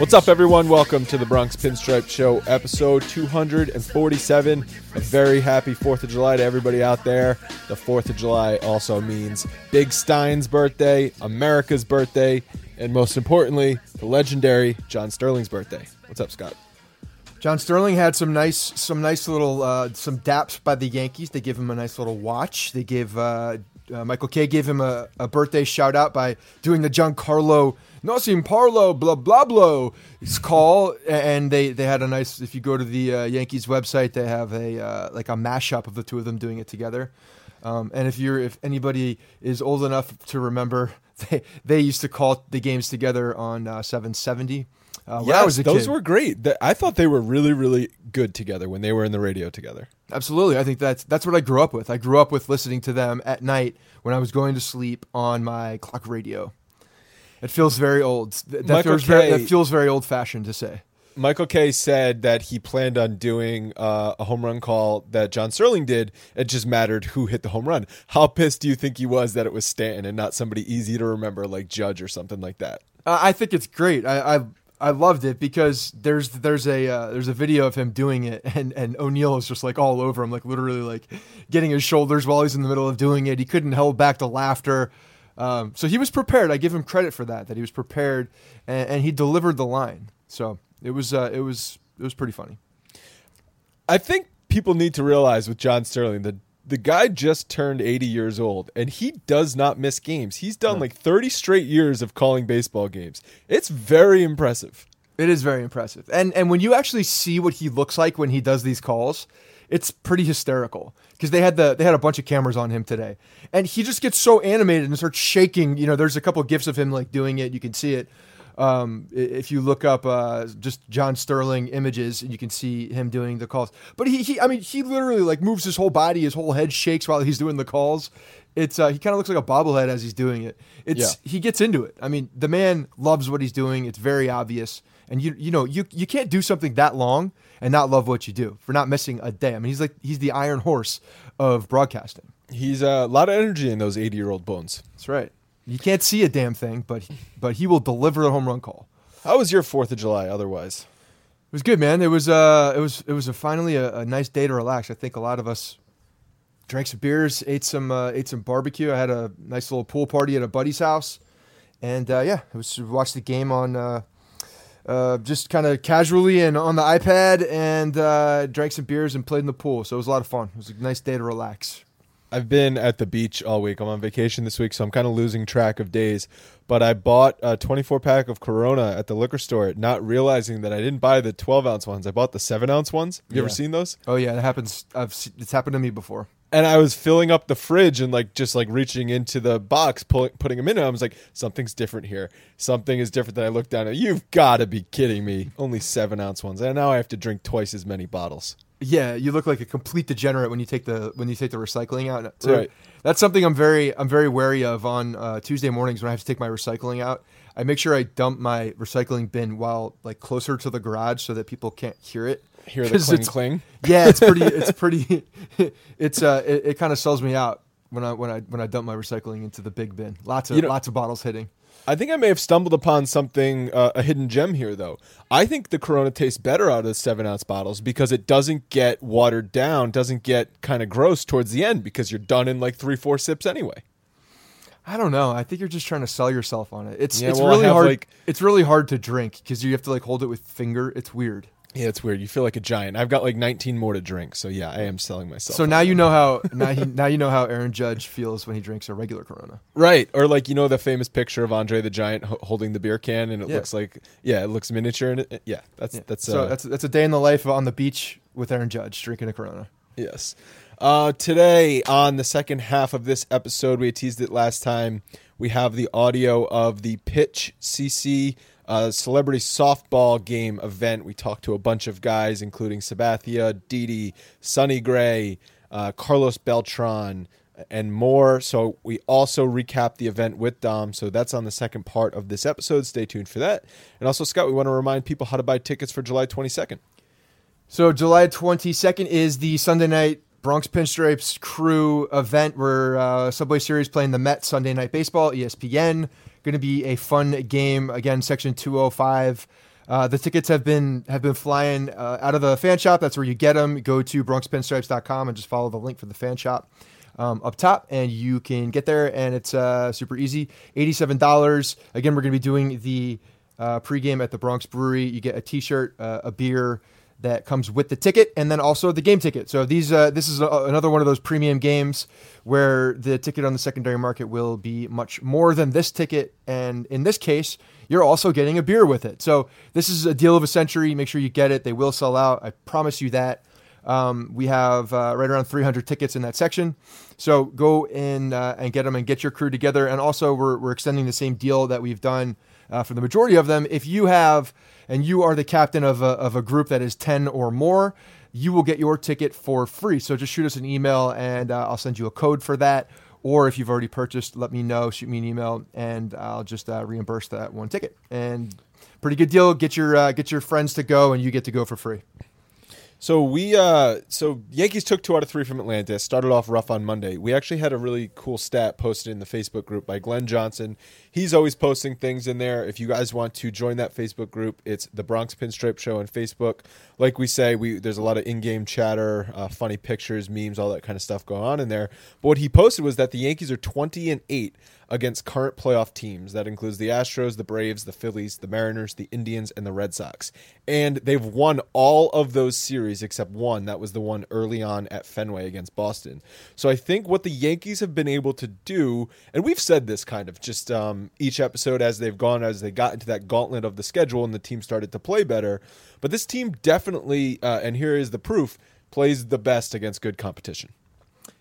What's up, everyone? Welcome to the Bronx Pinstripe Show, episode 247. A very happy 4th of July to everybody out there. The 4th of July also means Big Stein's birthday, America's birthday, and most importantly, the legendary John Sterling's birthday. What's up, Scott? John Sterling had some nice, some nice little, uh, some daps by the Yankees. They give him a nice little watch. They give uh, uh, Michael Kay gave him a, a birthday shout out by doing the Giancarlo Nosim Parlo blah blah blah call, and they they had a nice. If you go to the uh, Yankees website, they have a uh, like a mashup of the two of them doing it together. Um, and if you're if anybody is old enough to remember, they they used to call the games together on uh, 770. Uh, yeah, those kid. were great. I thought they were really, really good together when they were in the radio together. Absolutely, I think that's that's what I grew up with. I grew up with listening to them at night when I was going to sleep on my clock radio. It feels very old. That, feels very, that feels very old fashioned to say. Michael Kay said that he planned on doing uh, a home run call that John Sterling did. It just mattered who hit the home run. How pissed do you think he was that it was Stanton and not somebody easy to remember like Judge or something like that? Uh, I think it's great. I, I I loved it because there's there's a uh, there's a video of him doing it and and O'Neill is just like all over him like literally like getting his shoulders while he's in the middle of doing it. He couldn't hold back the laughter. Um, so he was prepared. I give him credit for that. That he was prepared and, and he delivered the line. So it was uh, it was it was pretty funny. I think people need to realize with John Sterling that the guy just turned 80 years old and he does not miss games. He's done no. like 30 straight years of calling baseball games. It's very impressive. It is very impressive. And and when you actually see what he looks like when he does these calls, it's pretty hysterical because they had the they had a bunch of cameras on him today, and he just gets so animated and starts shaking. You know, there's a couple of gifs of him like doing it. You can see it. Um, if you look up uh, just John Sterling images, and you can see him doing the calls. But he, he, I mean, he literally like moves his whole body, his whole head shakes while he's doing the calls. It's uh, he kind of looks like a bobblehead as he's doing it. It's yeah. he gets into it. I mean, the man loves what he's doing. It's very obvious, and you you know you you can't do something that long and not love what you do for not missing a day. I mean, he's like he's the iron horse of broadcasting. He's uh, a lot of energy in those 80 year old bones. That's right. You can't see a damn thing, but but he will deliver a home run call. How was your Fourth of July? Otherwise, It was good, man. It was uh, it was it was a finally a, a nice day to relax. I think a lot of us drank some beers, ate some uh, ate some barbecue. I had a nice little pool party at a buddy's house, and uh, yeah, it was watched the game on uh, uh, just kind of casually and on the iPad, and uh, drank some beers and played in the pool. So it was a lot of fun. It was a nice day to relax. I've been at the beach all week. I'm on vacation this week, so I'm kind of losing track of days. But I bought a 24 pack of Corona at the liquor store, not realizing that I didn't buy the 12 ounce ones. I bought the seven ounce ones. Have you ever seen those? Oh yeah, it happens. I've it's happened to me before. And I was filling up the fridge and like just like reaching into the box, pulling, putting them in. And I was like, something's different here. Something is different. Then I looked down and you've got to be kidding me. Only seven ounce ones. And now I have to drink twice as many bottles. Yeah, you look like a complete degenerate when you take the when you take the recycling out. Right. That's something I'm very I'm very wary of on uh, Tuesday mornings when I have to take my recycling out. I make sure I dump my recycling bin while like closer to the garage so that people can't hear it. Hear the cling it's- cling. Yeah, it's pretty. It's pretty. it's uh, it, it kind of sells me out when I when I when I dump my recycling into the big bin. Lots of You know- lots of bottles hitting. I think I may have stumbled upon something, uh, a hidden gem here, though. I think the Corona tastes better out of the seven ounce bottles because it doesn't get watered down, doesn't get kind of gross towards the end because you're done in like three, four sips anyway. I don't know. I think you're just trying to sell yourself on it. It's Yeah, it's well, really hard. like- it's really hard to drink because you have to like hold it with finger. It's weird. Yeah, it's weird. You feel like a giant. I've got like 19 more to drink, so yeah, I am selling myself. So now you know how now he, now you know how Aaron Judge feels when he drinks a regular Corona. right, or like you know the famous picture of Andre the Giant ho- holding the beer can, and it Yeah. looks like yeah, it looks miniature, and it, yeah, that's Yeah. that's so uh, that's that's a day in the life on the beach with Aaron Judge drinking a Corona. Yes. Uh, today, on the second half of this episode, we teased it last time. We have the audio of the Pitch CC uh, celebrity softball game event. We talked to a bunch of guys, including Sabathia, Didi, Sonny Gray, uh, Carlos Beltran, and more. So we also recap the event with Dom. So that's on the second part of this episode. Stay tuned for that. And also, Scott, we want to remind people how to buy tickets for July 22nd. So July 22nd is the Sunday night Bronx Pinstripes crew event where uh, Subway Series playing the Mets Sunday Night Baseball, ESPN. Going to be a fun game again. Section 205. Uh, the tickets have been have been flying uh, out of the fan shop. That's where you get them. Go to BronxPinstripes.com and just follow the link for the fan shop um, up top, and you can get there. And it's uh, super easy. Eighty-seven dollars. Again, we're going to be doing the uh, pregame at the Bronx Brewery. You get a T-shirt, uh, a beer that comes with the ticket, and then also the game ticket. So these, uh, this is a, another one of those premium games where the ticket on the secondary market will be much more than this ticket, and in this case, you're also getting a beer with it. So this is a deal of a century. Make sure you get it; they will sell out. I promise you that. Um, we have uh, right around 300 tickets in that section. So go in uh, and get them and get your crew together. And also, we're, we're extending the same deal that we've done uh, for the majority of them. If you have, and you are the captain of a, of a group that is 10 or more, you will get your ticket for free. So just shoot us an email and uh, I'll send you a code for that. Or if you've already purchased, let me know, shoot me an email, and I'll just uh, reimburse that one ticket. And pretty good deal. Get your uh, get your friends to go, and you get to go for free. So we uh so Yankees took two out of three from Atlanta. Started off rough on Monday. We actually had a really cool stat posted in the Facebook group by Glenn Johnson. He's always posting things in there. If you guys want to join that Facebook group, it's the Bronx Pinstripe Show on Facebook. Like we say, we there's a lot of in-game chatter, uh, funny pictures, memes, all that kind of stuff going on in there. But what he posted was that the Yankees are 20 and 8 against current playoff teams. That includes the Astros, the Braves, the Phillies, the Mariners, the Indians, and the Red Sox. And they've won all of those series except one. That was the one early on at Fenway against Boston. So I think what the Yankees have been able to do, and we've said this kind of just um, each episode as they've gone, as they got into that gauntlet of the schedule and the team started to play better. But this team definitely, uh, and here is the proof, plays the best against good competition.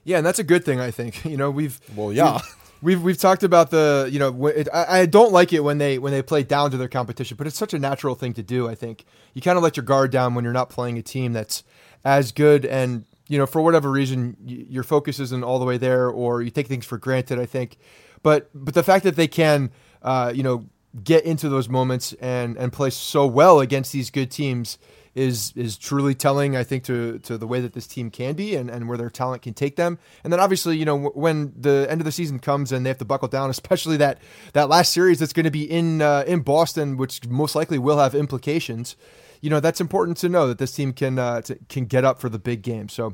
Yeah, and that's a good thing, I think. You know, we've Well, yeah. We've we've, talked about the you know it, I, I don't like it when they when they play down to their competition, but it's such a natural thing to do. I think you kind of let your guard down when you're not playing a team that's as good, and you know for whatever reason y- your focus isn't all the way there, or you take things for granted. I think, but but the fact that they can uh, you know get into those moments and and play so well against these good teams is is truly telling, I think, to to the way that this team can be and, and where their talent can take them. And then obviously, you know, w- when the end of the season comes and they have to buckle down, especially that that last series that's going to be in uh, in Boston, which most likely will have implications. you know that's important to know that this team can uh, can get up for the big game. So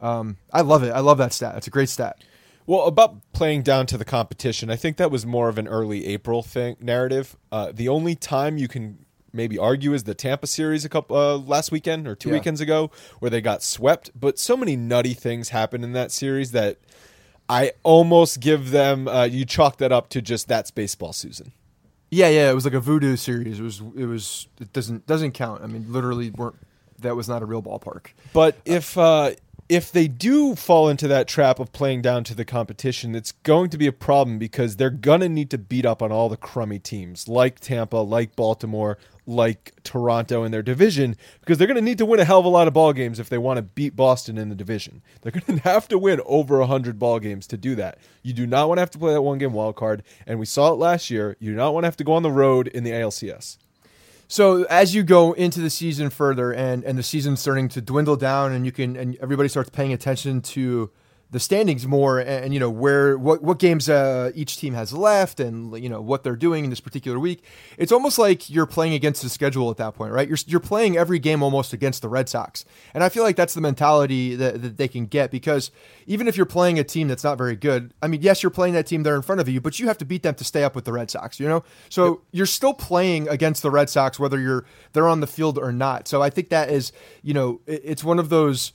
um, I love it. I love that stat. It's a great stat. Well, about playing down to the competition, I think that was more of an early April thing narrative. Uh, the only time you can maybe argue is the Tampa series a couple uh, last weekend or two Yeah. weekends ago, where they got swept. But so many nutty things happened in that series that I almost give them. Uh, you chalk that up to just that's baseball, Susan. Yeah, yeah. It was like a voodoo series. It was. It was. It doesn't doesn't count. I mean, literally, weren't. That was not a real ballpark. But if uh, if they do fall into that trap of playing down to the competition, it's going to be a problem because they're gonna need to beat up on all the crummy teams like Tampa, like Baltimore, like Toronto in their division because they're gonna need to win a hell of a lot of ball games if they want to beat Boston in the division. They're gonna have to win over hundred ball games to do that. You do not want to have to play that one game wild card, and we saw it last year. You do not want to have to go on the road in the ALCS. So as you go into the season further, and and the season's starting to dwindle down, and you can and everybody starts paying attention to the standings more, and, you know where what what games uh, each team has left, and you know what they're doing in this particular week. It's almost like you're playing against the schedule at that point, right? You're you're playing every game almost against the Red Sox, and I feel like that's the mentality that, that they can get because even if you're playing a team that's not very good, I mean, yes, you're playing that team there in front of you, but you have to beat them to stay up with the Red Sox, you know. So you're still playing against the Red Sox whether you're they're on the field or not. So I think that is, you know, it- it's one of those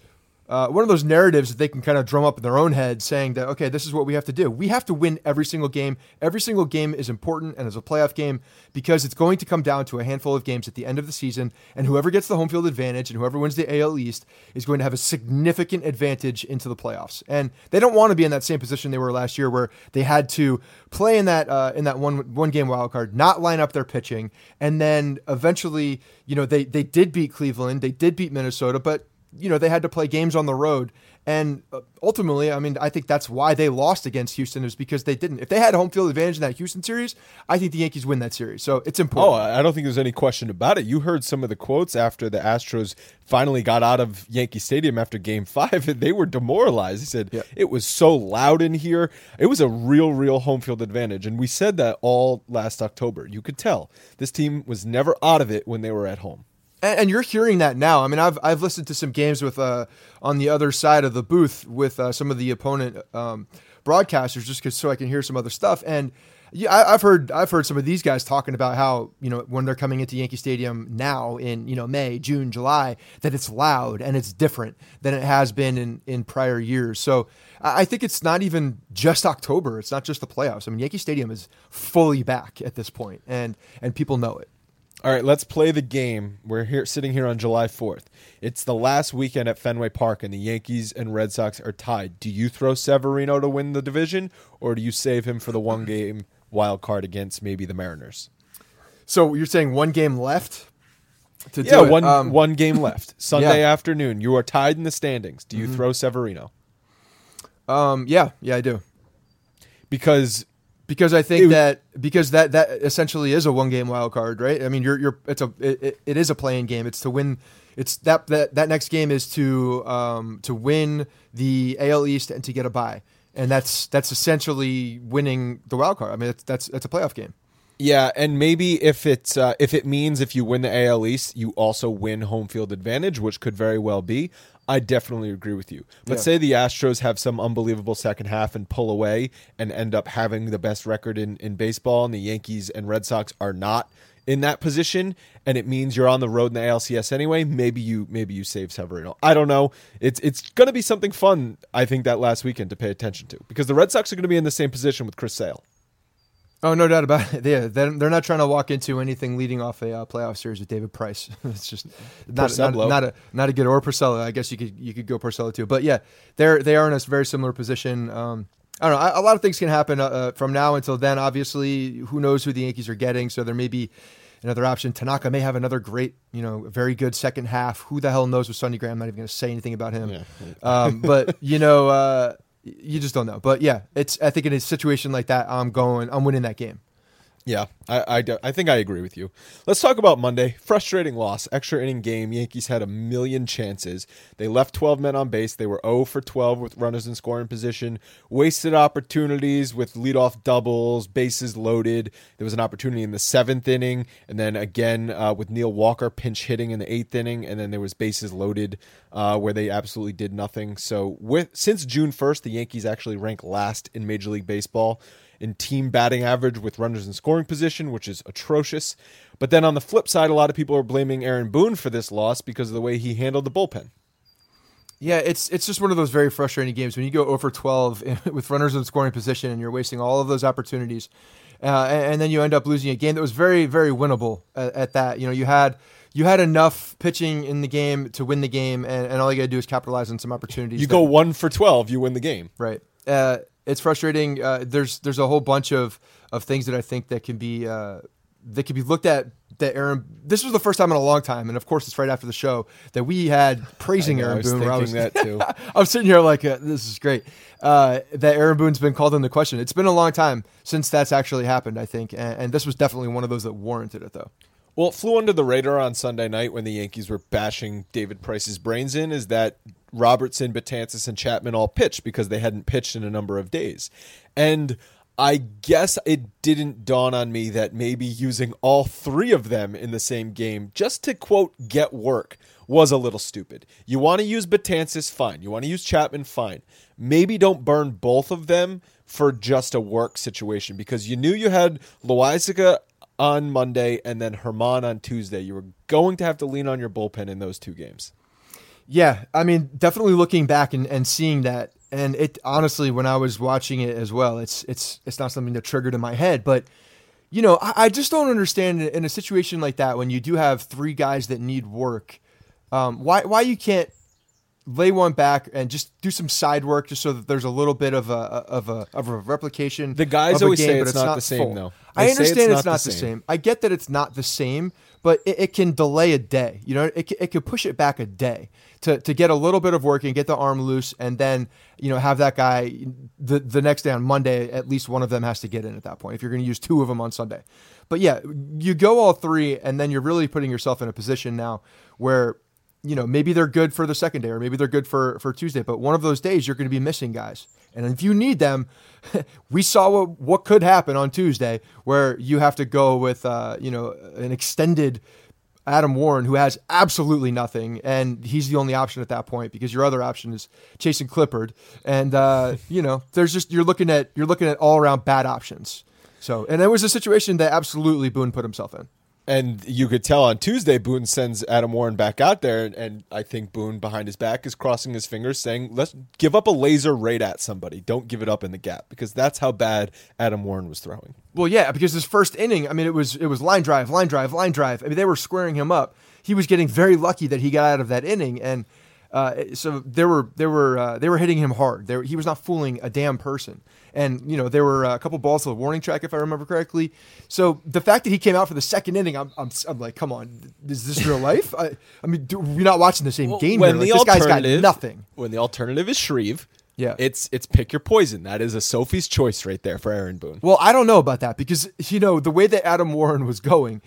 uh, one of those narratives that they can kind of drum up in their own head, saying that okay, this is what we have to do. We have to win every single game. Every single game is important and is a playoff game because it's going to come down to a handful of games at the end of the season, and whoever gets the home field advantage and whoever wins the AL East is going to have a significant advantage into the playoffs. And they don't want to be in that same position they were last year, where they had to play in that uh, in that one one game wild card, not line up their pitching, and then eventually, you know, they they did beat Cleveland, they did beat Minnesota, but you know they had to play games on the road and uh, ultimately i mean i think that's why they lost against houston is because they didn't if they had home field advantage in that houston series i think the yankees win that series so it's important Oh, I don't think there's any question about it. You heard some of the quotes after the Astros finally got out of Yankee Stadium after game five, and they were demoralized. He said, Yeah. It was so loud in here. It was a real, real home field advantage. And we said that all last October. You could tell this team was never out of it when they were at home. And, you're hearing that now i mean i've i've listened to some games with uh on the other side of the booth with uh, some of the opponent um broadcasters just so i can hear some other stuff and yeah, I, I've heard I've heard some of these guys talking about how you know when they're coming into Yankee Stadium now in you know May, June, July that it's loud and it's different than it has been in in prior years. So I I think it's not even just October. It's not just the playoffs. I mean, Yankee Stadium is fully back at this point, and and people know it. All right, let's play the game. We're here sitting here on July 4th. It's the last weekend at Fenway Park, and the Yankees and Red Sox are tied. Do you throw Severino to win the division, or do you save him for the one game wild card against maybe the Mariners? So you're saying one game left to Yeah, do one Um, one game left. Sunday yeah. afternoon. You are tied in the standings. Do you throw Severino? Um, yeah, yeah, I do. Because because I think It- that because that that essentially is a one game wild card, right? I mean, you're you're it's a it, it- is a playing game. It's to win. It's that that that next game is to um to win the AL East and to get a bye, and that's that's essentially winning the wild card. I mean, that's that's that's a playoff game. Yeah, and maybe if it's uh, if it means if you win the AL East, you also win home field advantage, which could very well be. I definitely agree with you. Let's Yeah. say the Astros have some unbelievable second half and pull away and end up having the best record in, in baseball, and the Yankees and Red Sox are not in that position, and it means you're on the road in the ALCS anyway. Maybe you maybe you save Severino. I don't know. It's it's going to be something fun. I think that last weekend to pay attention to because the Red Sox are going to be in the same position with Chris Sale. Oh, no doubt about it. Yeah, they're, they're not trying to walk into anything leading off a uh, playoff series with David Price. it's just not, not, not a not a good or Porcello. I guess you could you could go Porcello too. But yeah, they're they are in a very similar position. Um, I don't know. A lot of things can happen uh, uh, from now until then. Obviously, who knows who the Yankees are getting? So there may be another option. Tanaka may have another great, you know, very good second half. Who the hell knows with Sonny Graham? I'm not even going to say anything about him. um, but you know, uh, you just don't know. But yeah, it's. I think in a situation like that, I'm going. I'm winning that game. Yeah, I, I, I think I agree with you. Let's talk about Monday. Frustrating loss. Extra inning game. Yankees had a million chances. They left 12 men on base. They were 0 for 12 with runners in scoring position. Wasted opportunities with leadoff doubles, bases loaded. There was an opportunity in the seventh inning, and then again uh, with Neil Walker pinch hitting in the eighth inning, and then there was bases loaded uh, where they absolutely did nothing. So with since June 1st, the Yankees actually rank last in Major League Baseball in team batting average with runners in scoring position, which is atrocious. But then on the flip side, a lot of people are blaming Aaron Boone for this loss because of the way he handled the bullpen. Yeah, it's it's just one of those very frustrating games when you go over 12 with runners in scoring position and you're wasting all of those opportunities, uh, and, and, then you end up losing a game that was very very winnable at, at, that. You know, you had you had enough pitching in the game to win the game, and, and all you got to do is capitalize on some opportunities. You that, go one for 12, you win the game. Right. Uh, it's frustrating. Uh, there's there's a whole bunch of, of things that I think that can be uh, that can be looked at. That Aaron, this was the first time in a long time, and of course it's right after the show that we had praising know, Aaron I Boone. I was, that too. I'm sitting here like uh, this is great. Uh, that Aaron Boone's been called into question. It's been a long time since that's actually happened. I think, and, and this was definitely one of those that warranted it, though. Well, it flew under the radar on Sunday night when the Yankees were bashing David Price's brains in. Is that Robertson, Betances, and Chapman all pitched because they hadn't pitched in a number of days. And I guess it didn't dawn on me that maybe using all three of them in the same game just to quote get work was a little stupid. You want to use Betances, fine. You want to use Chapman, fine. Maybe don't burn both of them for just a work situation because you knew you had Loaisiga on Monday and then Germán on Tuesday. You were going to have to lean on your bullpen in those two games. Yeah, I mean, definitely looking back and, and seeing that, and it honestly, when I was watching it as well, it's it's it's not something that triggered in my head, but you know, I, I just don't understand in a situation like that when you do have three guys that need work, um, why why you can't lay one back and just do some side work just so that there's a little bit of a of a of a replication. The guys always game, say it's, it's not, not, the same full. though. They I understand it's, it's, not, the, same. same. I get that it's not the same, but it, it can delay a day. You know, it, it could push it back a day to, to get a little bit of work and get the arm loose, and then you know have that guy the the next day on Monday. At least one of them has to get in at that point. If you're going to use two of them on Sunday, but yeah, you go all three, and then you're really putting yourself in a position now where you know maybe they're good for the second day, or maybe they're good for for Tuesday. But one of those days you're going to be missing guys, and if you need them, we saw what what could happen on Tuesday, where you have to go with uh, you know an extended Adam Warren, who has absolutely nothing, and he's the only option at that point because your other option is Jason Clippard, and uh, you know there's just you're looking at you're looking at all around bad options. So, and it was a situation that absolutely Boone put himself in. And you could tell on Tuesday, Boone sends Adam Warren back out there, and, and, I think Boone behind his back is crossing his fingers, saying, "Let's give up a laser right at somebody. Don't give it up in the gap because that's how bad Adam Warren was throwing." Well, yeah, because his first inning, I mean, it was it was line drive, line drive, line drive. I mean, they were squaring him up. He was getting very lucky that he got out of that inning, and uh, so they were they were uh, they were hitting him hard. He was not fooling a damn person and you know there were a couple balls to the warning track if I remember correctly. So the fact that he came out for the second inning, I'm, I'm, I'm like, come on, is this real life? I, I mean, do, we're not watching the same well, game here. Like, this guy's got nothing. When the alternative is Shreve, yeah, it's it's pick your poison. That is a Sophie's choice right there for Aaron Boone. Well, I don't know about that because you know the way that Adam Warren was going,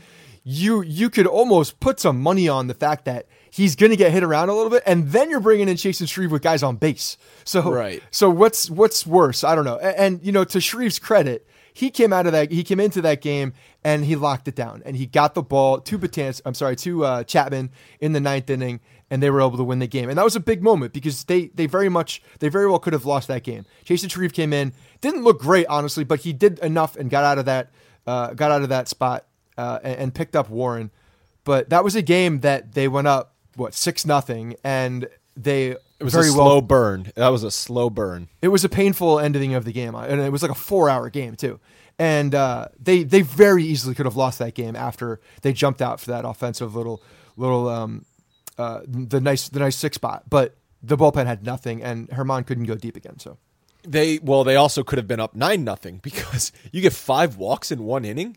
you you could almost put some money on the fact that he's going to get hit around a little bit, and then you're bringing in Chasen Shreve with guys on base. So right. So what's what's worse? I don't know. And, and you know, to Shreve's credit, he came out of that. He came into that game and he locked it down, and he got the ball to Betances. I'm sorry, to uh, Chapman in the ninth inning, and they were able to win the game. And that was a big moment because they they very much they very well could have lost that game. Chasen Shreve came in, didn't look great honestly, but he did enough and got out of that uh, got out of that spot uh, and, and, picked up Warren. But that was a game that they went up what six nothing, and they it was very a slow well, burn. That was a slow burn. It was a painful ending of the game, and it was like a four hour game too. And uh, they they very easily could have lost that game after they jumped out for that offensive little little um, uh, the nice the nice six spot, but the bullpen had nothing, and Germán couldn't go deep again. So they well they also could have been up nine nothing because you get five walks in one inning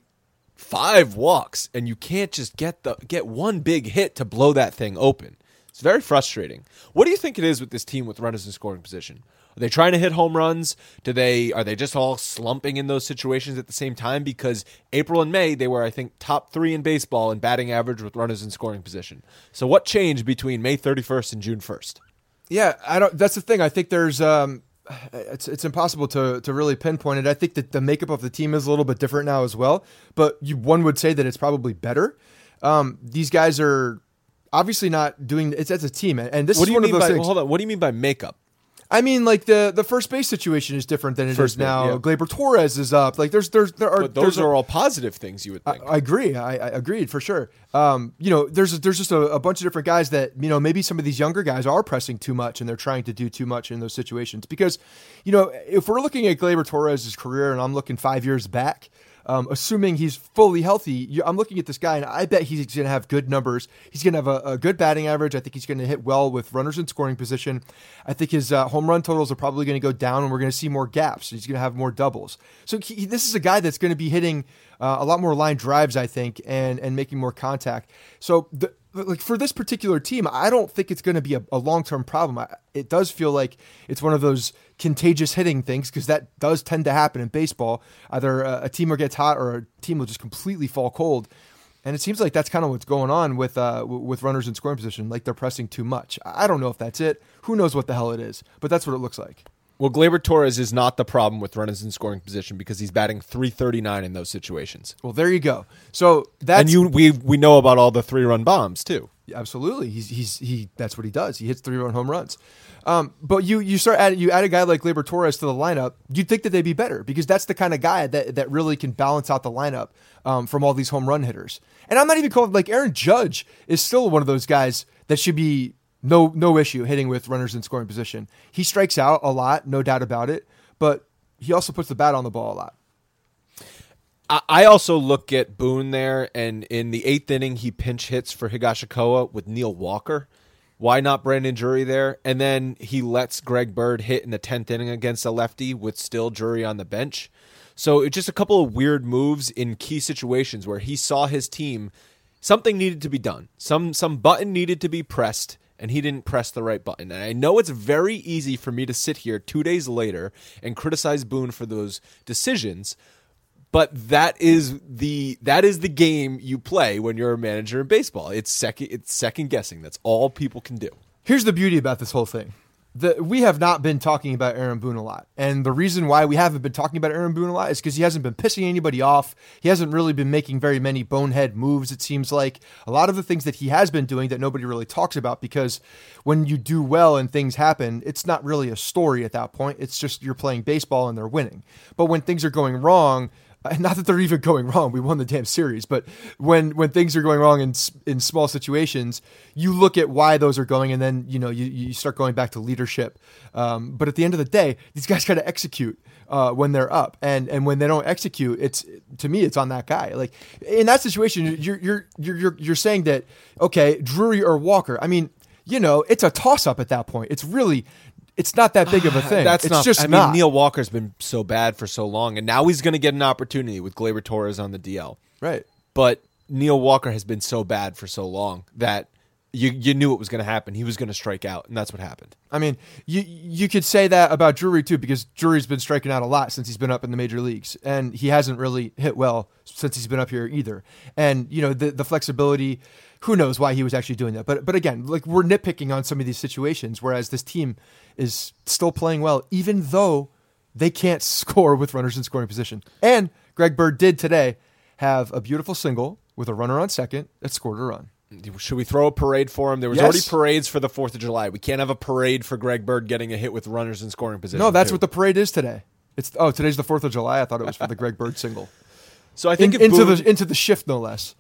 five walks and you can't just get the get one big hit to blow that thing open. It's very frustrating. What do you think it is with this team with runners in scoring position? Are they trying to hit home runs? Do they are they just all slumping in those situations at the same time? Because April and May they were I think top three in baseball in batting average with runners in scoring position. So what changed between May 31st and June 1st? Yeah, I don't. That's the thing. I think there's um, it's it's impossible to to really pinpoint it. I think that the makeup of the team is a little bit different now as well. But you, one would say that it's probably better. Um, these guys are obviously not doing it's as a team, and this What is one of those by things. hold on? What do you mean by makeup? I mean, like the the first base situation is different than it is First base, now. yeah. Gleyber Torres is up. Like there's there's there are But those are all positive things you would I, think. I agree. I, I agreed for sure. Um, you know, there's there's just a, a bunch of different guys that you know maybe some of these younger guys are pressing too much and they're trying to do too much in those situations because, you know, if we're looking at Gleyber Torres' career and I'm looking five years back. Um, assuming he's fully healthy, I'm looking at this guy and I bet he's going to have good numbers. He's going to have a, a good batting average. I think he's going to hit well with runners in scoring position. I think his uh, home run totals are probably going to go down and we're going to see more gaps. He's going to have more doubles. So he, this is a guy that's going to be hitting uh, a lot more line drives, I think, and and making more contact. So the, like for this particular team, I don't think it's going to be a, a long term problem. I, it does feel like it's one of those contagious hitting things because that does tend to happen in baseball. Either a, a team will gets hot or a team will just completely fall cold. And it seems like that's kind of what's going on with uh, with runners in scoring position. Like they're pressing too much. I I don't know if that's it. Who knows what the hell it is? But that's what it looks like. Well, Gleyber Torres is not the problem with runners in scoring position because he's batting 339 in those situations. Well, there you go. So that's and you we we know about all the three run bombs too. Absolutely, he's he's he. That's what he does. He hits three run home runs. Um, but you you start add you add a guy like Gleyber Torres to the lineup. You'd think that they'd be better because that's the kind of guy that that really can balance out the lineup um, from all these home run hitters. And I'm not even calling like Aaron Judge is still one of those guys that should be no no issue hitting with runners in scoring position. He strikes out a lot, no doubt about it. But he also puts the bat on the ball a lot. I, also look at Boone there, and in the eighth inning, he pinch hits for Higashioka with Neil Walker. Why not Brandon Drury there? And then he lets Greg Bird hit in the tenth inning against a lefty with still Drury on the bench. So it's just a couple of weird moves in key situations where he saw his team something needed to be done. Some some button needed to be pressed and he didn't press the right button. And I know it's very easy for me to sit here 2 days later and criticize Boone for those decisions, but that is the that is the game you play when you're a manager in baseball. It's second it's second guessing. That's all people can do. Here's the beauty about this whole thing. The, we have not been talking about Aaron Boone a lot. And the reason why we haven't been talking about Aaron Boone a lot is because he hasn't been pissing anybody off. He hasn't really been making very many bonehead moves, it seems like. A lot of the things that he has been doing that nobody really talks about because when you do well and things happen, it's not really a story at that point. It's just you're playing baseball and they're winning. But when things are going wrong, not that they're even going wrong. We won the damn series, but when when things are going wrong in in small situations, you look at why those are going, and then you know you, you start going back to leadership. Um, but at the end of the day, these guys got to execute uh, when they're up, and and when they don't execute, it's to me it's on that guy. Like in that situation, you're you're you're you're, you're saying that okay, Drury or Walker. I mean, you know, it's a toss up at that point. It's really. It's not that big of a ah, thing. That's it's not. just I mean. Neil Walker's been so bad for so long, and now he's going to get an opportunity with Gleyber Torres on the DL. right. But Neil Walker has been so bad for so long that you you knew it was going to happen. He was going to strike out, and that's what happened. I mean, you you could say that about Drury too, because Drury's been striking out a lot since he's been up in the major leagues, and he hasn't really hit well since he's been up here either. And you know, the the flexibility, who knows why he was actually doing that? But but again, like we're nitpicking on some of these situations, whereas this team is still playing well, even though they can't score with runners in scoring position. And Greg Bird did today have a beautiful single with a runner on second that scored a run. Should we throw a parade for him? There was Yes. already parades for the Fourth of July. We can't have a parade for Greg Bird getting a hit with runners in scoring position. No, that's too. what the parade is today. It's oh, today's the Fourth of July. I thought it was for the Greg Bird single. So I think In- into Boone, the into the shift, no less.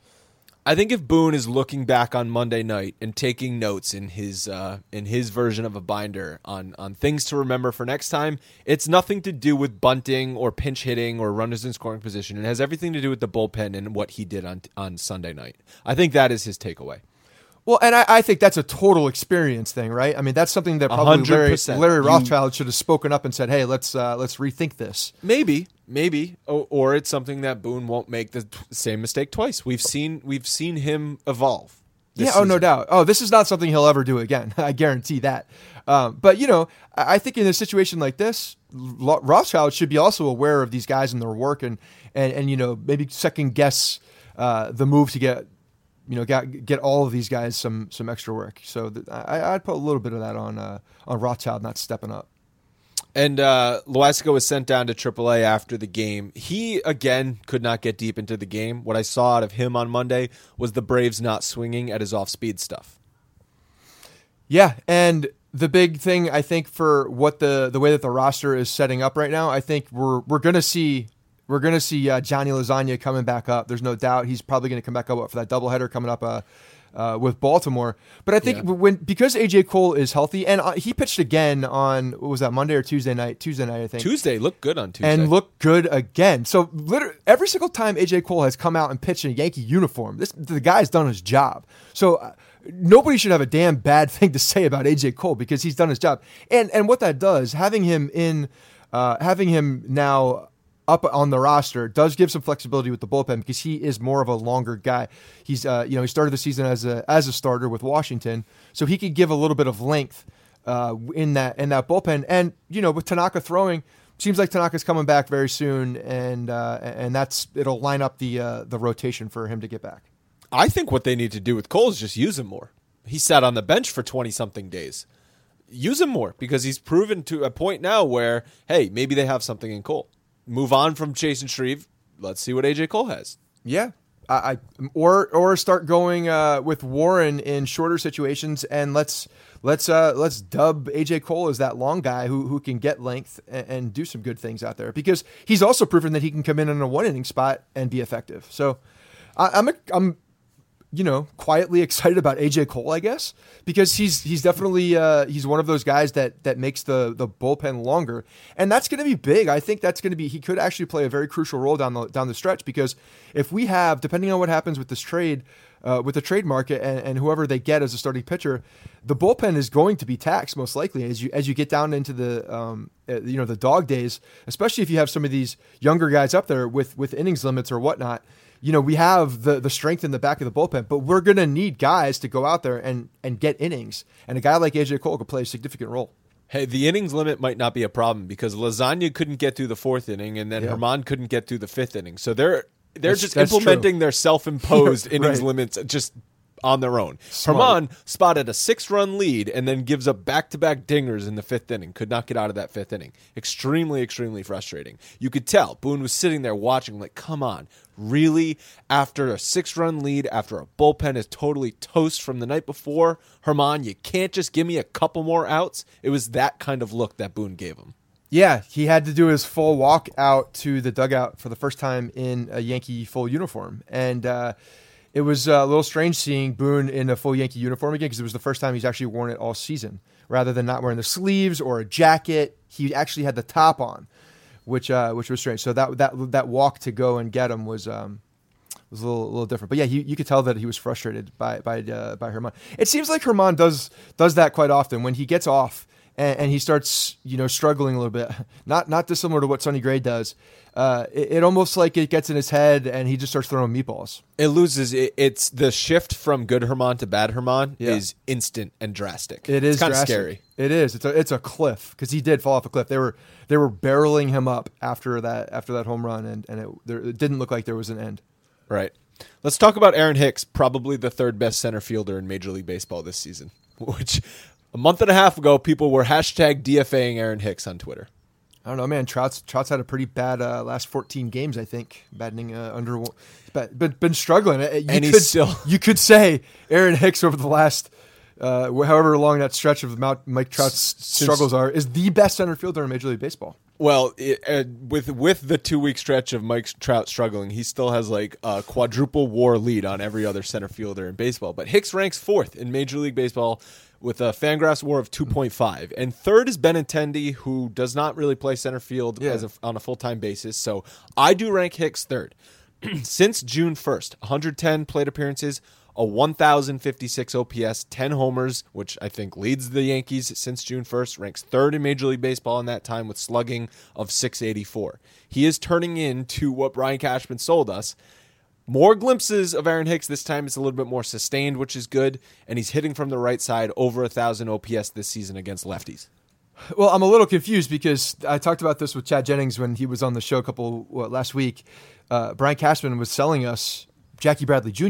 I think if Boone is looking back on Monday night and taking notes in his uh, in his version of a binder on on things to remember for next time, it's nothing to do with bunting or pinch hitting or runners in scoring position. It has everything to do with the bullpen and what he did on on Sunday night. I think that is his takeaway. Well, and I, I think that's a total experience thing, right? I mean, that's something that probably Larry. Larry Rothschild should have spoken up and said, "Hey, let's uh, let's rethink this." Maybe, maybe, or, or it's something that Boone won't make the t- same mistake twice. We've seen we've seen him evolve. yeah, oh no doubt. Oh, this is not something he'll ever do again. I guarantee that. Um, but you know, I I think in a situation like this, Lo- Rothschild should be also aware of these guys and their work, and and and you know maybe second guess uh, the move to get you know get get all of these guys some some extra work. So th- I, I'd put a little bit of that on uh, on Rothschild not stepping up. And uh, was sent down to AAA after the game. He again could not get deep into the game. What I saw out of him on Monday was the Braves not swinging at his off-speed stuff. Yeah, and the big thing I think for what the the way that the roster is setting up right now, I think we're we're gonna see we're gonna see uh, Johnny Lasagna coming back up. There's no doubt he's probably gonna come back up for that doubleheader coming up. Uh, uh, with Baltimore, but I think Yeah. when because AJ Cole is healthy and uh, he pitched again on what was that Monday or Tuesday night? Tuesday night, I think. Tuesday looked good on Tuesday. and look good again. So literally every single time AJ Cole has come out and pitched in a Yankee uniform, this the guy's done his job. So uh, nobody should have a damn bad thing to say about AJ Cole because he's done his job. And and what that does, having him in, uh, having him now up on the roster does give some flexibility with the bullpen because he is more of a longer guy. He's uh, you know he started the season as a as a starter with Washington, so he could give a little bit of length uh, in that in that bullpen. And you know with Tanaka throwing, seems like Tanaka's coming back very soon, and uh, and that's it'll line up the uh, the rotation for him to get back. I think what they need to do with Cole is just use him more. He sat on the bench for 20 something days. Use him more because he's proven to a point now where, hey, maybe they have something in Cole. Move on from and Shreve. Let's see what AJ Cole has. Yeah. I, I or or start going uh, with Warren in shorter situations, and let's let's uh, let's dub AJ Cole as that long guy who who can get length and, and do some good things out there because he's also proven that he can come in in a one inning spot and be effective. So I, I'm a, I'm you know quietly excited about AJ Cole, I guess, because he's he's definitely uh, he's one of those guys that that makes the the bullpen longer, and that's going to be big. I think that's going to be he could actually play a very crucial role down the down the stretch because if we have depending on what happens with this trade. Uh, with the trade market and, and whoever they get as a starting pitcher, the bullpen is going to be taxed most likely as you as you get down into the um, uh, you know the dog days, especially if you have some of these younger guys up there with with innings limits or whatnot you know, we have the the strength in the back of the bullpen, but we're going to need guys to go out there and and get innings. And a guy like AJ Cole could play a significant role. Hey, the innings limit might not be a problem because Lasagna couldn't get through the fourth inning, and then Yeah. Germán couldn't get through the fifth inning. So they're they're That's- just that's implementing their self-imposed innings Right. limits just on their own. Smart. Germán spotted a six-run lead and then gives up back-to-back dingers in the fifth inning. Could not get out of that fifth inning. Extremely, extremely frustrating. You could tell Boone was sitting there watching, like, come on, really? After a six-run lead, after a bullpen is totally toast from the night before, Germán, you can't just give me a couple more outs. It was that kind of look that Boone gave him. Yeah, he had to do his full walk out to the dugout for the first time in a Yankee full uniform, and uh, it was uh, a little strange seeing Boone in a full Yankee uniform again because it was the first time he's actually worn it all season, rather than not wearing the sleeves or a jacket. He actually had the top on, which uh, which was strange. So that that that walk to go and get him was. Um, was a little, a little different, but yeah, you, you could tell that he was frustrated by by uh, by Germán. It seems like Germán does does that quite often when he gets off and, and he starts you know struggling a little bit. Not not dissimilar to what Sonny Gray does. Uh, it, it almost like it gets in his head and he just starts throwing meatballs. It loses. It, it's the shift from good Germán to bad Germán Yeah. is instant and drastic. It is kind of scary. It is. It's a it's a cliff because he did fall off a cliff. They were they were barreling him up after that after that home run and and it, there, it didn't look like there was an end. Right. Let's talk about Aaron Hicks, probably the third best center fielder in Major League Baseball this season. Which a month and a half ago, people were hashtag DFAing Aaron Hicks on Twitter. I don't know, man. Trout's Trout's had a pretty bad uh, last 14 games. I think batting uh, under, but been been struggling. Uh, You And could, still- you could say Aaron Hicks over the last, uh, however long that stretch of Mount, Mike Trout's struggles are, is the best center fielder in Major League Baseball. Well, it, uh, with with the two week stretch of Mike Trout struggling, he still has like a quadruple WAR lead on every other center fielder in baseball. But Hicks ranks fourth in Major League Baseball with a Fangraphs WAR of two point five, and third is Benintendi, who does not really play center field Yeah. as a, on a full time basis. So I do rank Hicks third. Since June first, 110 plate appearances, a 1,056 OPS, 10 homers, which I think leads the Yankees since June 1st, ranks third in Major League Baseball in that time with slugging of 684. He is turning into what Brian Cashman sold us more glimpses of Aaron Hicks. This time it's a little bit more sustained, which is good. And he's hitting from the right side over a thousand OPS this season against lefties. Well, I'm a little confused because I talked about this with Chad Jennings when he was on the show a couple what, last week. Uh, Brian Cashman was selling us Jackie Bradley Jr.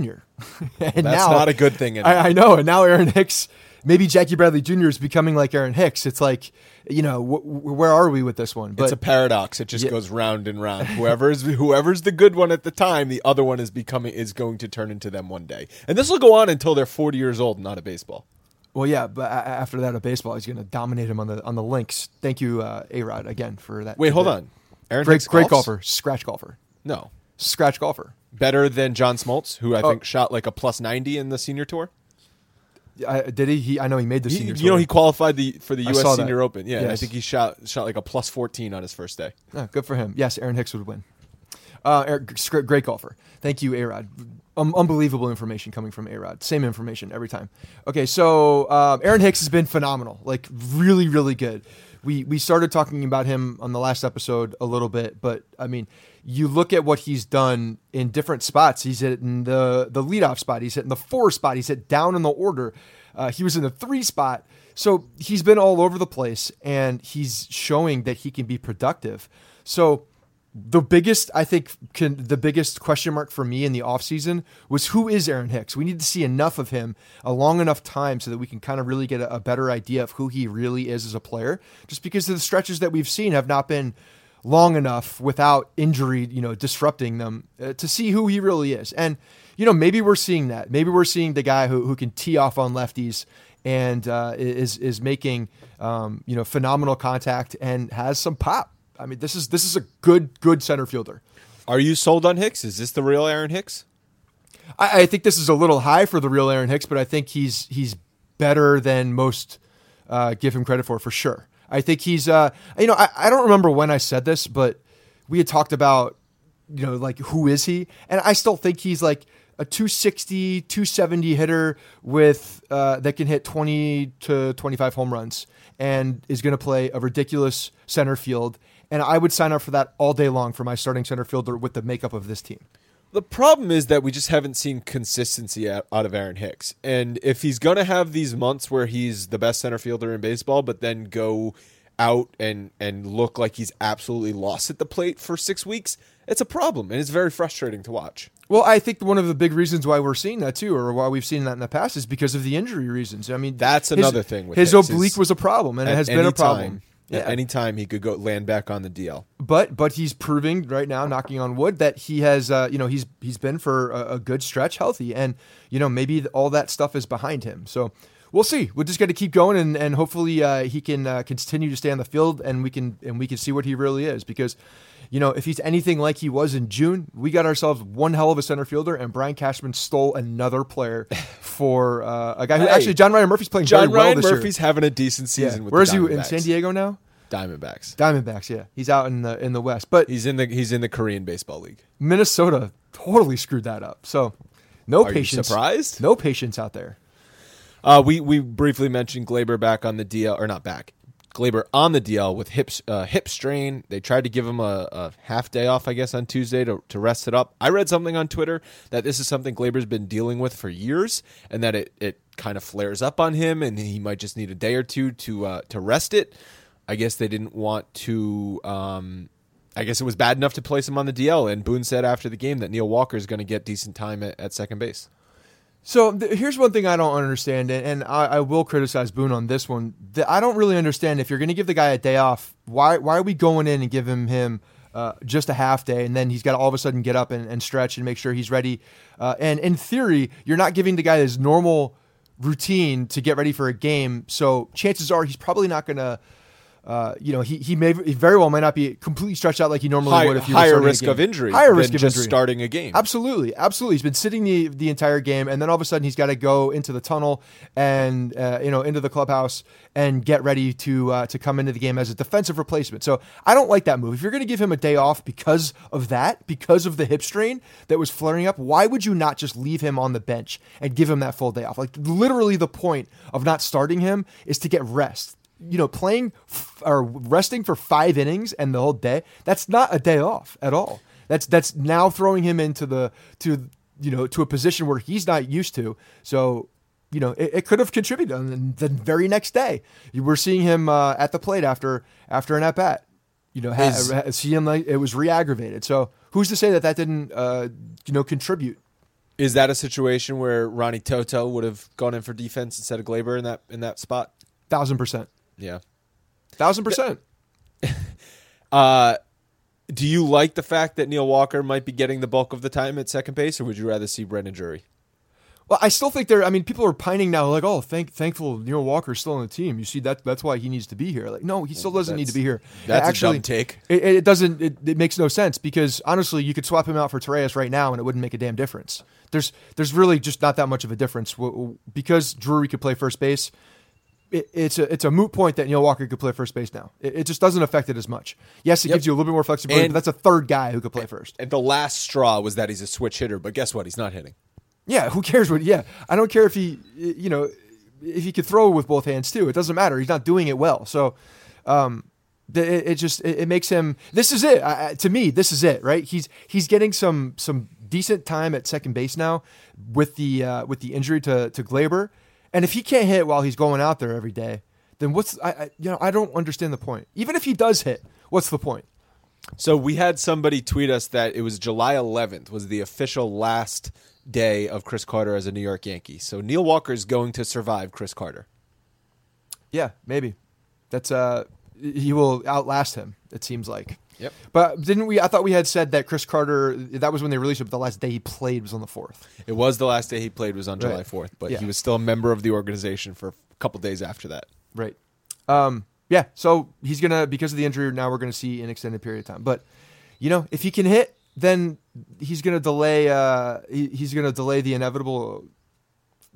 and That's now, not a good thing. I, I know, and now Aaron Hicks, maybe Jackie Bradley Jr. is becoming like Aaron Hicks. It's like, you know, wh- where are we with this one? But it's a paradox. It just Yeah. goes round and round. Whoever's whoever's the good one at the time, the other one is becoming is going to turn into them one day. And this will go on until they're 40 years old, not a baseball. well, yeah, but after that, a baseball, he's going to dominate him on the on the links. Thank you, uh, A Rod, again for that. Wait, hold that- on. Aaron Great, Hicks great golfs? golfer, scratch golfer, No. scratch golfer. Better than John Smoltz, who I Oh. think shot like a plus 90 in the senior tour. I, did he? he? I know he made the He- senior. you know, he qualified the for the I U.S. saw that. Senior Open. Yeah, and I think he shot shot like a plus 14 on his first day. Oh, good for him. Yes, Aaron Hicks would win. Uh, Eric, great golfer. Thank you, Arod. Um, unbelievable information coming from Arod. Same information every time. Okay, so um, Aaron Hicks has been phenomenal. Like really, really good. We we started talking about him on the last episode a little bit, but I mean, you look at what he's done in different spots. He's hit in the the leadoff spot. He's hit in the four spot. He's hit down in the order. Uh, he was in the three spot. So he's been all over the place, and he's showing that he can be productive. So the biggest I think can, the biggest question mark for me in the offseason was who is Aaron Hicks? We need to see enough of him a long enough time so that we can kind of really get a, a better idea of who he really is as a player. Just because the stretches that we've seen have not been long enough without injury, you know, disrupting them uh, to see who he really is. And you know, maybe we're seeing that. Maybe we're seeing the guy who, who can tee off on lefties and uh, is is making um, you know phenomenal contact and has some pop. I mean, this is this is a good good center fielder. Are you sold on Hicks? Is this the real Aaron Hicks? I, I think this is a little high for the real Aaron Hicks, but I think he's he's better than most uh, give him credit for for sure. I think he's uh, you know I, I don't remember when I said this, but we had talked about you know like who is he, and I still think he's like a 260 270 hitter with uh, that can hit 20 to 25 home runs and is going to play a ridiculous center field and I would sign up for that all day long for my starting center fielder with the makeup of this team. The problem is that we just haven't seen consistency out, of Aaron Hicks. And if he's going to have these months where he's the best center fielder in baseball, but then go out and, and look like he's absolutely lost at the plate for six weeks, it's a problem. And it's very frustrating to watch. Well, I think one of the big reasons why we're seeing that too, or why we've seen that in the past, is because of the injury reasons. I mean, That's his- another thing with his Hicks oblique was a problem, and it has been a problem. time- Yeah. At any time he could go land back on the DL. but but he's proving right now, knocking on wood, that he has uh, you know he's he's been for a, a good stretch healthy, and you know maybe all that stuff is behind him. So we'll see. We'll just got to keep going, and and hopefully uh, he can uh, continue to stay on the field, and we can and we can see what he really is because. You know, if he's anything like he was in June, we got ourselves one hell of a center fielder, and Brian Cashman stole another player for uh, a guy who Hey, actually John Ryan Murphy's playing John very well Ryan this Murphy's having a decent season Yeah. with Where's he in San Diego now? Diamondbacks. Diamondbacks, yeah. He's out in the in the West, but He's in the he's in the Korean baseball league. Minnesota totally screwed that up. So no Are you patience. surprised? No patience out there. Uh, we we briefly mentioned Gleyber back on the DL or not back. Gleyber on the DL with hip uh, hip strain. They tried to give him a, a half day off, I guess, on Tuesday to, to rest it up. I read something on Twitter that this is something Gleyber's been dealing with for years, and that it, it kind of flares up on him, and he might just need a day or two to uh, to rest it. I guess they didn't want to. Um, I guess it was bad enough to place him on the DL, and Boone said after the game that Neil Walker is going to get decent time at, at second base. So th- here's one thing I don't understand, and, and I, I will criticize Boone on this one. The, I don't really understand if you're going to give the guy a day off. Why why are we going in and giving him uh, just a half day, and then he's got to all of a sudden get up and, and stretch and make sure he's ready? Uh, and in theory, you're not giving the guy his normal routine to get ready for a game. So chances are he's probably not going to. Uh, you know, he, he may he very well might not be completely stretched out like he normally High- would if he was higher risk of injury Higher than risk of just injury. starting a game. Absolutely, absolutely. He's been sitting the the entire game, and then all of a sudden he's got to go into the tunnel and uh, you know into the clubhouse and get ready to uh, to come into the game as a defensive replacement. So I don't like that move. If you're going to give him a day off because of that, because of the hip strain that was flaring up, why would you not just leave him on the bench and give him that full day off? Like literally, the point of not starting him is to get rest you know, playing f- or resting for five innings and the whole day, that's not a day off at all. That's that's now throwing him into the to you know to a position where he's not used to. So you know it, it could have contributed. And the very next day, you were seeing him uh, at the plate after after an at bat. You know, ha- Is- ha- see him like it was re-aggravated. So who's to say that that didn't uh, you know contribute? Is that a situation where Ronnie Toto would have gone in for defense instead of Gleyber in that in that spot? Thousand percent, Yeah. thousand percent. Uh, do you like the fact that Neil Walker might be getting the bulk of the time at second base, or would you rather see Brandon Drury? Well, I still think there. I mean, people are pining now, like, oh, thank, thankful Neil Walker's still on the team. You see that? That's why he needs to be here. Like, no, he still doesn't need to be here. That's a Actually, dumb take. It, it doesn't. It, it makes no sense because honestly, you could swap him out for Torreyes right now, and it wouldn't make a damn difference. There's there's really just not that much of a difference because Drury could play first base. It, it's a it's a moot point that Neil Walker could play first base now. It, it just doesn't affect it as much. Yes, it Yep. gives you a little bit more flexibility, And- but that's a third guy who could play first. And the last straw was that he's a switch hitter, but guess what? He's not hitting. Yeah, who cares what? Yeah, I don't care if he, you know, if he could throw with both hands too. It doesn't matter. He's not doing it well. So, um, it, it just it, it makes him. This is it. I, to me, this is it. Right? He's he's getting some some decent time at second base now with the uh, with the injury to to Gleyber, and if he can't hit while he's going out there every day, then what's I, I you know I don't understand the point. Even if he does hit, what's the point? So we had somebody tweet us that it was July 11th was the official last day of Chris Carter as a New York Yankee. So Neil Walker is going to survive Chris Carter. Yeah, maybe. That's uh he will outlast him, it seems like. Yep. But didn't we I thought we had said that Chris Carter that was when they released it, but the last day he played was on the fourth. It was the last day he played was on July 4th, but Yeah. he was still a member of the organization for a couple days after that. Right. Um yeah, so he's gonna because of the injury now we're gonna see an extended period of time. But you know, if he can hit, then he's gonna delay uh he, he's gonna delay the inevitable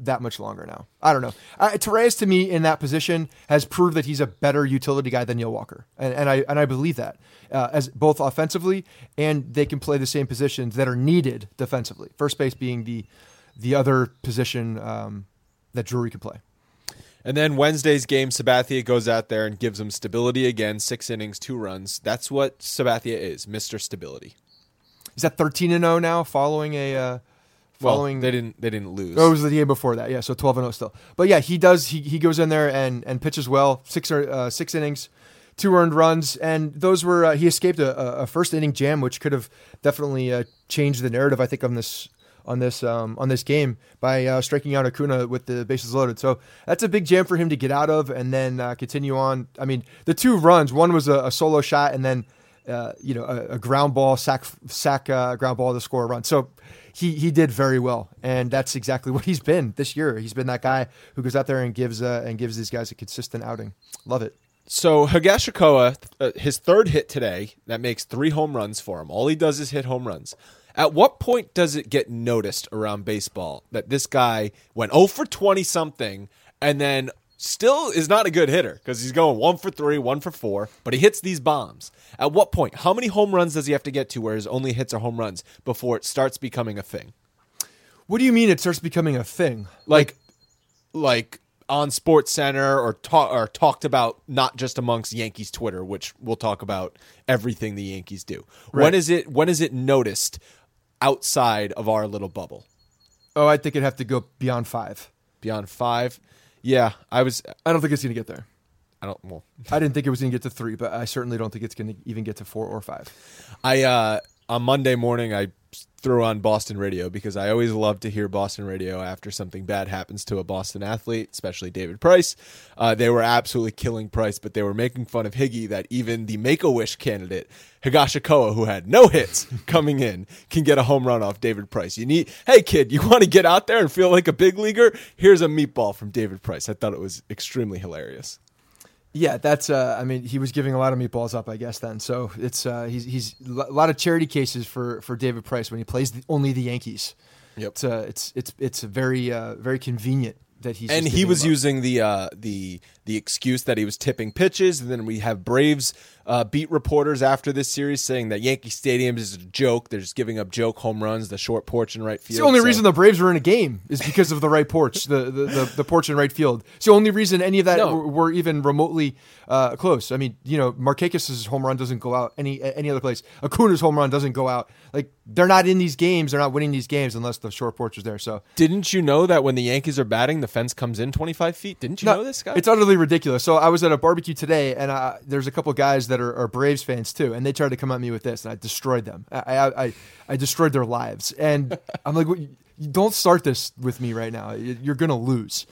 that much longer now. I don't know. Uh, Torres to me in that position has proved that he's a better utility guy than Neil Walker, and, and I and I believe that uh, as both offensively and they can play the same positions that are needed defensively. First base being the the other position um, that Drury could play. And then Wednesday's game, Sabathia goes out there and gives him stability again, six innings, two runs. That's what Sabathia is, Mr. Stability. Is that thirteen and zero now, following a uh, Well, following? they didn't they didn't lose. Oh, it was the game before that. Yeah, so twelve and zero still. But yeah, he does. He, he goes in there and and pitches well. Six uh, six innings, two earned runs, and those were uh, he escaped a, a- a first inning jam, which could have definitely uh, changed the narrative. I think on this on this um, on this game by uh, striking out Acuna with the bases loaded. So that's a big jam for him to get out of and then uh, continue on. I mean, the two runs. One was a, a solo shot, and then uh, you know a, a ground ball sack sack uh, ground ball to score a run. So he he did very well, and that's exactly what he's been this year. He's been that guy who goes out there and gives uh, and gives these guys a consistent outing. Love it. So Higashioka, uh, his third hit today, that makes three home runs for him. All he does is hit home runs. At what point does it get noticed around baseball that this guy went 0 for 20 something and then still is not a good hitter because he's going 1 for 3, 1 for 4, but he hits these bombs? At what point? How many home runs does he have to get to where his only hits are home runs before it starts becoming a thing? What do you mean it starts becoming a thing? Like, like on Sports Center or talk or talked about not just amongst Yankees Twitter, which we'll talk about everything the Yankees do. When Right. is it when is it noticed outside of our little bubble? Oh, I think it'd have to go beyond five. Beyond five? Yeah, I was I don't think it's going to get there. I don't well I didn't think it was going to get to three, but I certainly don't think it's going to even get to four or five. I uh on Monday morning I threw on Boston radio because I always love to hear Boston radio after something bad happens to a Boston athlete, especially David Price. Uh, they were absolutely killing Price, but they were making fun of Higgy that even the Make a Wish candidate Higashioka, who had no hits coming in, can get a home run off David Price. You need, hey kid, you want to get out there and feel like a big leaguer? Here's a meatball from David Price. I thought it was extremely hilarious. Yeah, that's. Uh, I mean, he was giving a lot of meatballs up, I guess. Then, so it's uh, he's he's a lot of charity cases for for David Price when he plays the, only the Yankees. Yep. It's uh, it's it's it's very uh, very convenient that he's and he was using the uh, the the excuse that he was tipping pitches, and then we have Braves uh, beat reporters after this series saying that Yankee Stadium is a joke. They're just giving up joke home runs, the short porch and right field. It's the only So- reason the Braves were in a game is because of the right porch, the, the, the, the porch in right field. It's the only reason any of that No. were, were even remotely uh, close. I mean, you know, Markakis' home run doesn't go out any any other place. Acuna's home run doesn't go out. Like they're not in these games. They're not winning these games unless the short porch is there. So Didn't you know that when the Yankees are batting, the fence comes in 25 feet? Didn't you No, know this guy? It's utterly ridiculous. So I was at a barbecue today, and uh, there's a couple guys that are, are Braves fans too, and they tried to come at me with this, and I destroyed them. I I, I, I destroyed their lives, and I'm like, "What- don't start this with me right now. You- You're gonna lose.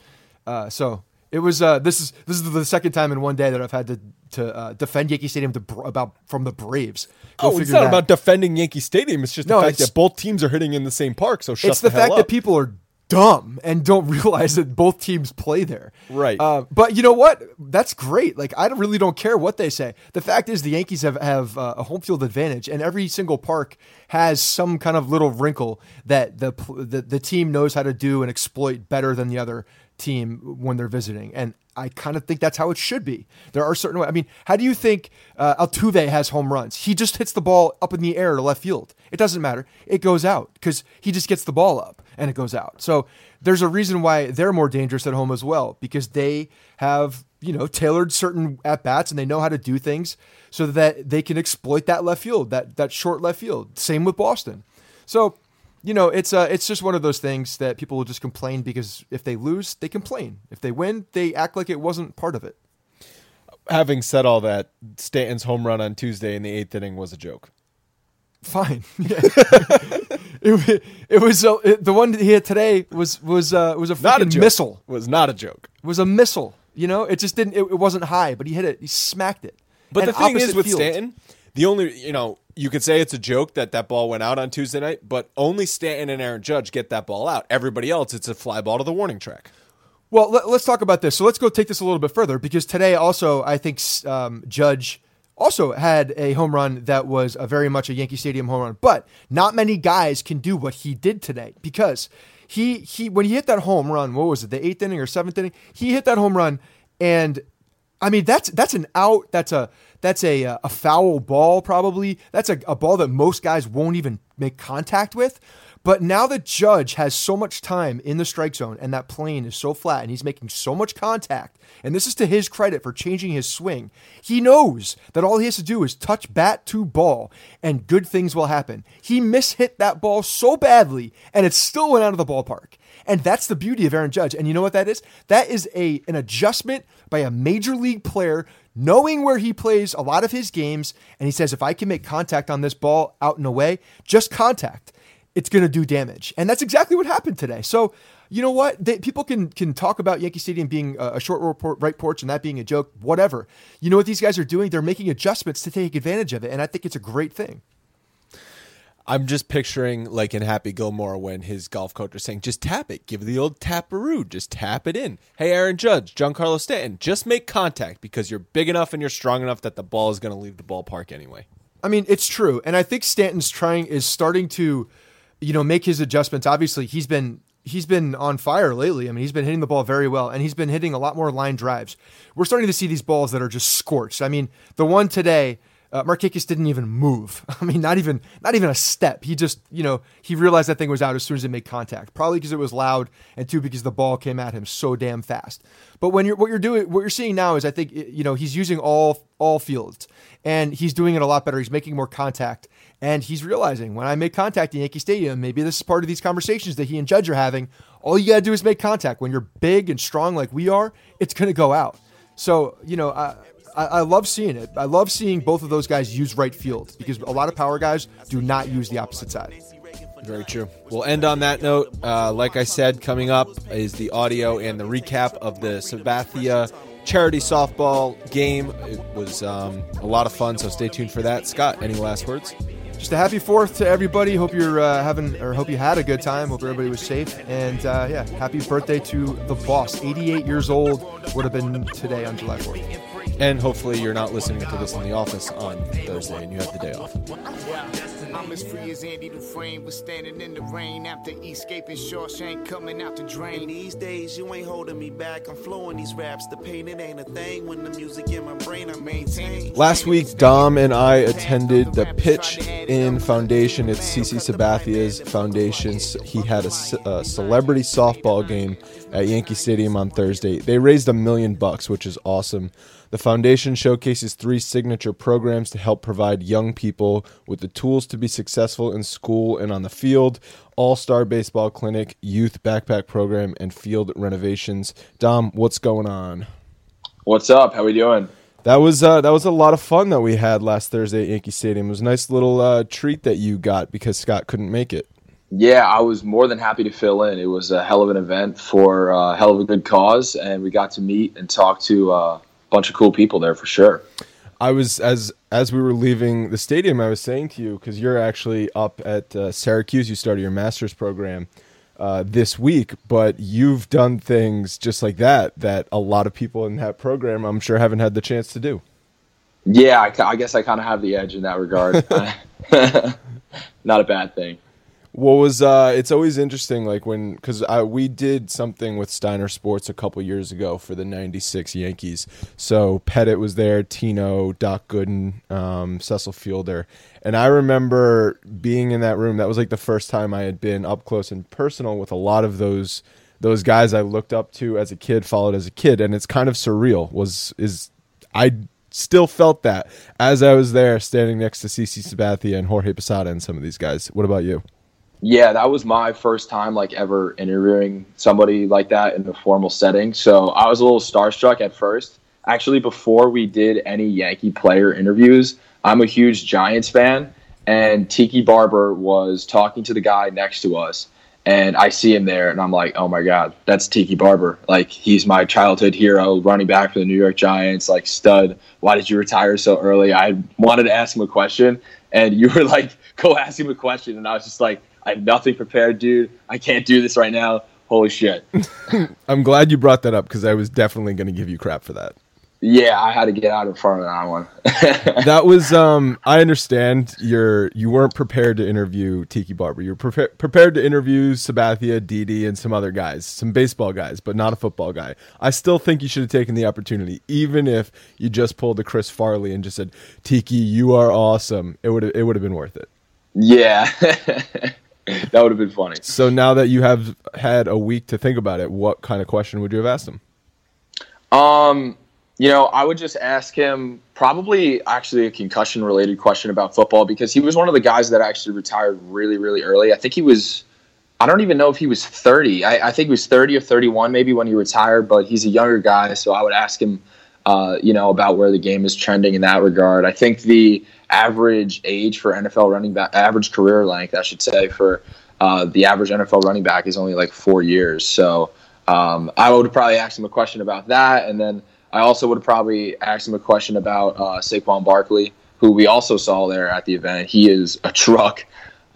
Uh, so it was. Uh, this is this is the second time in one day that I've had to to uh, defend Yankee Stadium to, about from the Braves. Go oh, it's not about defending Yankee Stadium. It's just the No, fact that both teams are hitting in the same park. So shut it's the, hell fact up. that people are dumb and don't realize that both teams play there. Right. Uh, but you know what? That's great. Like I really don't care what they say. The fact is, the Yankees have have uh, a home field advantage, and every single park has some kind of little wrinkle that the the, the team knows how to do and exploit better than the other team when they're visiting. And I kind of think that's how it should be. There are certain. I mean, how do you think uh, Altuve has home runs? He just hits the ball up in the air to left field. It doesn't matter. It goes out because he just gets the ball up and it goes out. So there's a reason why they're more dangerous at home as well because they have you know tailored certain at bats and they know how to do things so that they can exploit that left field, that that short left field. Same with Boston. So you know, it's uh, it's just one of those things that people will just complain because if they lose, they complain. If they win, they act like it wasn't part of it. Having said all that, Stanton's home run on Tuesday in the eighth inning was a joke. Fine. Yeah. it, it was uh, it, the one that he hit today was was uh, was a Not a joke. missile. Was not a joke. It was a missile. You know, it just didn't. It, it wasn't high, but he hit it. He smacked it. But And the thing is with field. Stanton, the only you know you could say it's a joke that that ball went out on Tuesday night, but only Stanton and Aaron Judge get that ball out. Everybody else, it's a fly ball to the warning track. Well, let, us talk about this. So let's go take this a little bit further because today also I think um, Judge also had a home run that was a very much a Yankee Stadium home run, but not many guys can do what he did today because he he when he hit that home run, what was it, the eighth inning or seventh inning? He hit that home run, and I mean that's that's an out. That's a that's a uh, a foul ball probably. That's a, a ball that most guys won't even make contact with. But now the Judge has so much time in the strike zone and that plane is so flat and he's making so much contact, and this is to his credit for changing his swing, he knows that all he has to do is touch bat to ball and good things will happen. He mishit that ball so badly and it still went out of the ballpark. And that's the beauty of Aaron Judge. And you know what that is? That is a an adjustment by a major league player knowing where he plays a lot of his games and he says if I can make contact on this ball out and away, just contact it's going to do damage. And that's exactly what happened today. So, you know what? They, people can can talk about Yankee Stadium being a, a short report, right porch and that being a joke, whatever. You know what these guys are doing? They're making adjustments to take advantage of it. And I think it's a great thing. I'm just picturing like in Happy Gilmore when his golf coach is saying, "Just tap it, give the old taparoo, just tap it in." Hey, Aaron Judge, Giancarlo Stanton, just make contact because you're big enough and you're strong enough that the ball is going to leave the ballpark anyway. I mean, it's true. And I think Stanton's trying is starting to, you know, make his adjustments. Obviously, he's been he's been on fire lately. I mean, he's been hitting the ball very well and he's been hitting a lot more line drives. We're starting to see these balls that are just scorched. I mean, the one today, uh, Markakis didn't even move. I mean, not even not even a step. He just, you know, he realized that thing was out as soon as it made contact. Probably because it was loud, and two because the ball came at him so damn fast. But when you're what you're doing, what you're seeing now is, I think, you know, he's using all all fields, and he's doing it a lot better. He's making more contact, and he's realizing when I make contact in Yankee Stadium, maybe this is part of these conversations that he and Judge are having. All you gotta do is make contact. When you're big and strong like we are, it's gonna go out. So you know, I, I, I love seeing it. I love seeing both of those guys use right field because a lot of power guys do not use the opposite side. Very true. We'll end on that note. Uh, like I said, coming up is the audio and the recap of the Sabathia charity softball game. It was um, a lot of fun, so stay tuned for that. Scott, any last words? Just a happy Fourth to everybody. Hope you're uh, having or hope you had a good time. Hope everybody was safe. And uh, yeah, happy birthday to the boss. 88 years old would have been today on July 4th. And hopefully, you're not listening to this in the office on Thursday and you have the day off. I'm as free as Andy Dufresne was standing in the rain after escaping Shawshank coming out the drain. And these days you ain't holding me back. I'm flowing these raps. The pain it ain't a thing when the music in my brain I maintain. Last week, Dom and I attended the PitCCh In Foundation. It's CC Sabathia's foundation. He had a, a celebrity softball game at Yankee Stadium on Thursday. They raised a million bucks, which is awesome. The foundation showcases three signature programs to help provide young people with the tools to be successful in school and on the field All Star Baseball Clinic, Youth Backpack Program, and Field Renovations. Dom, what's going on? What's up? How we doing? That was uh, that was a lot of fun that we had last Thursday at Yankee Stadium. It was a nice little uh, treat that you got because Scott couldn't make it. Yeah, I was more than happy to fill in. It was a hell of an event for a hell of a good cause, and we got to meet and talk to uh, bunch of cool people there for sure. I was as as we were leaving the stadium, I was saying to you because you're actually up at uh, Syracuse. You started your master's program uh, this week, but you've done things just like that that a lot of people in that program, I'm sure, haven't had the chance to do. Yeah, I, I guess I kind of have the edge in that regard. Not a bad thing. What was uh it's always interesting like when cuz I we did something with Steiner Sports a couple years ago for the 96 Yankees. So Pettitte was there, Tino, Doc Gooden, um Cecil Fielder. And I remember being in that room. That was like the first time I had been up close and personal with a lot of those those guys I looked up to as a kid, followed as a kid, and it's kind of surreal. Was is I still felt that as I was there standing next to CC Sabathia and Jorge Posada and some of these guys. What about you? Yeah, that was my first time like ever interviewing somebody like that in a formal setting. So I was a little starstruck at first. Actually, before we did any Yankee player interviews, I'm a huge Giants fan, and Tiki Barber was talking to the guy next to us, and I see him there, and I'm like, oh my god, that's Tiki Barber. Like he's my childhood hero, running back for the New York Giants, like stud. Why did you retire so early? I wanted to ask him a question, and you were like, go ask him a question, and I was just like I have nothing prepared, dude. I can't do this right now. Holy shit. I'm glad you brought that up because I was definitely going to give you crap for that. Yeah, I had to get out in front of that one. that was um I understand you're you weren't prepared to interview Tiki Barber. You were pre- prepared to interview Sabathia, Didi, and some other guys, some baseball guys, but not a football guy. I still think you should have taken the opportunity, even if you just pulled the Chris Farley and just said, "Tiki, you are awesome." It would it would have been worth it. Yeah. that would have been funny. So now that you have had a week to think about it, what kind of question would you have asked him? Um, you know, I would just ask him probably actually a concussion related question about football because he was one of the guys that actually retired really, really early. I think he was, I don't even know if he was 30. I, I think he was 30 or 31 maybe when he retired, but he's a younger guy. So I would ask him, uh, you know, about where the game is trending in that regard. I think the average age for NFL running back, average career length, I should say, for uh, the average NFL running back is only like four years. So um, I would probably ask him a question about that, and then I also would probably ask him a question about uh, Saquon Barkley, who we also saw there at the event. He is a truck.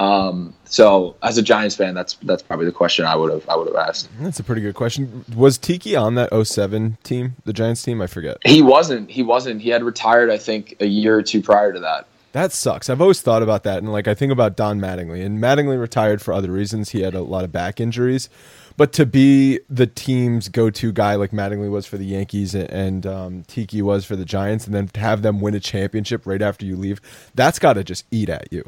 Um, so as a Giants fan, that's that's probably the question I would have I would have asked. That's a pretty good question. Was Tiki on that 07 team, the Giants team? I forget. He wasn't. He wasn't. He had retired, I think, a year or two prior to that. That sucks. I've always thought about that, and like I think about Don Mattingly, and Mattingly retired for other reasons. He had a lot of back injuries, but to be the team's go-to guy like Mattingly was for the Yankees and um, Tiki was for the Giants, and then to have them win a championship right after you leave, that's got to just eat at you.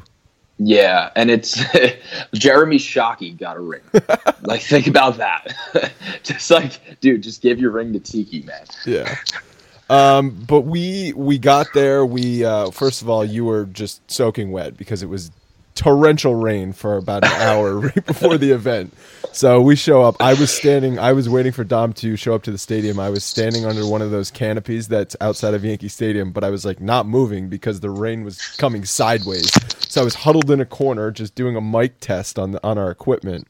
Yeah, and it's Jeremy Shockey got a ring. like, think about that. just like, dude, just give your ring to Tiki, man. Yeah. Um, but we we got there. We uh, first of all, you were just soaking wet because it was torrential rain for about an hour right before the event. So we show up. I was standing. I was waiting for Dom to show up to the stadium. I was standing under one of those canopies that's outside of Yankee Stadium, but I was like not moving because the rain was coming sideways. So I was huddled in a corner, just doing a mic test on the, on our equipment.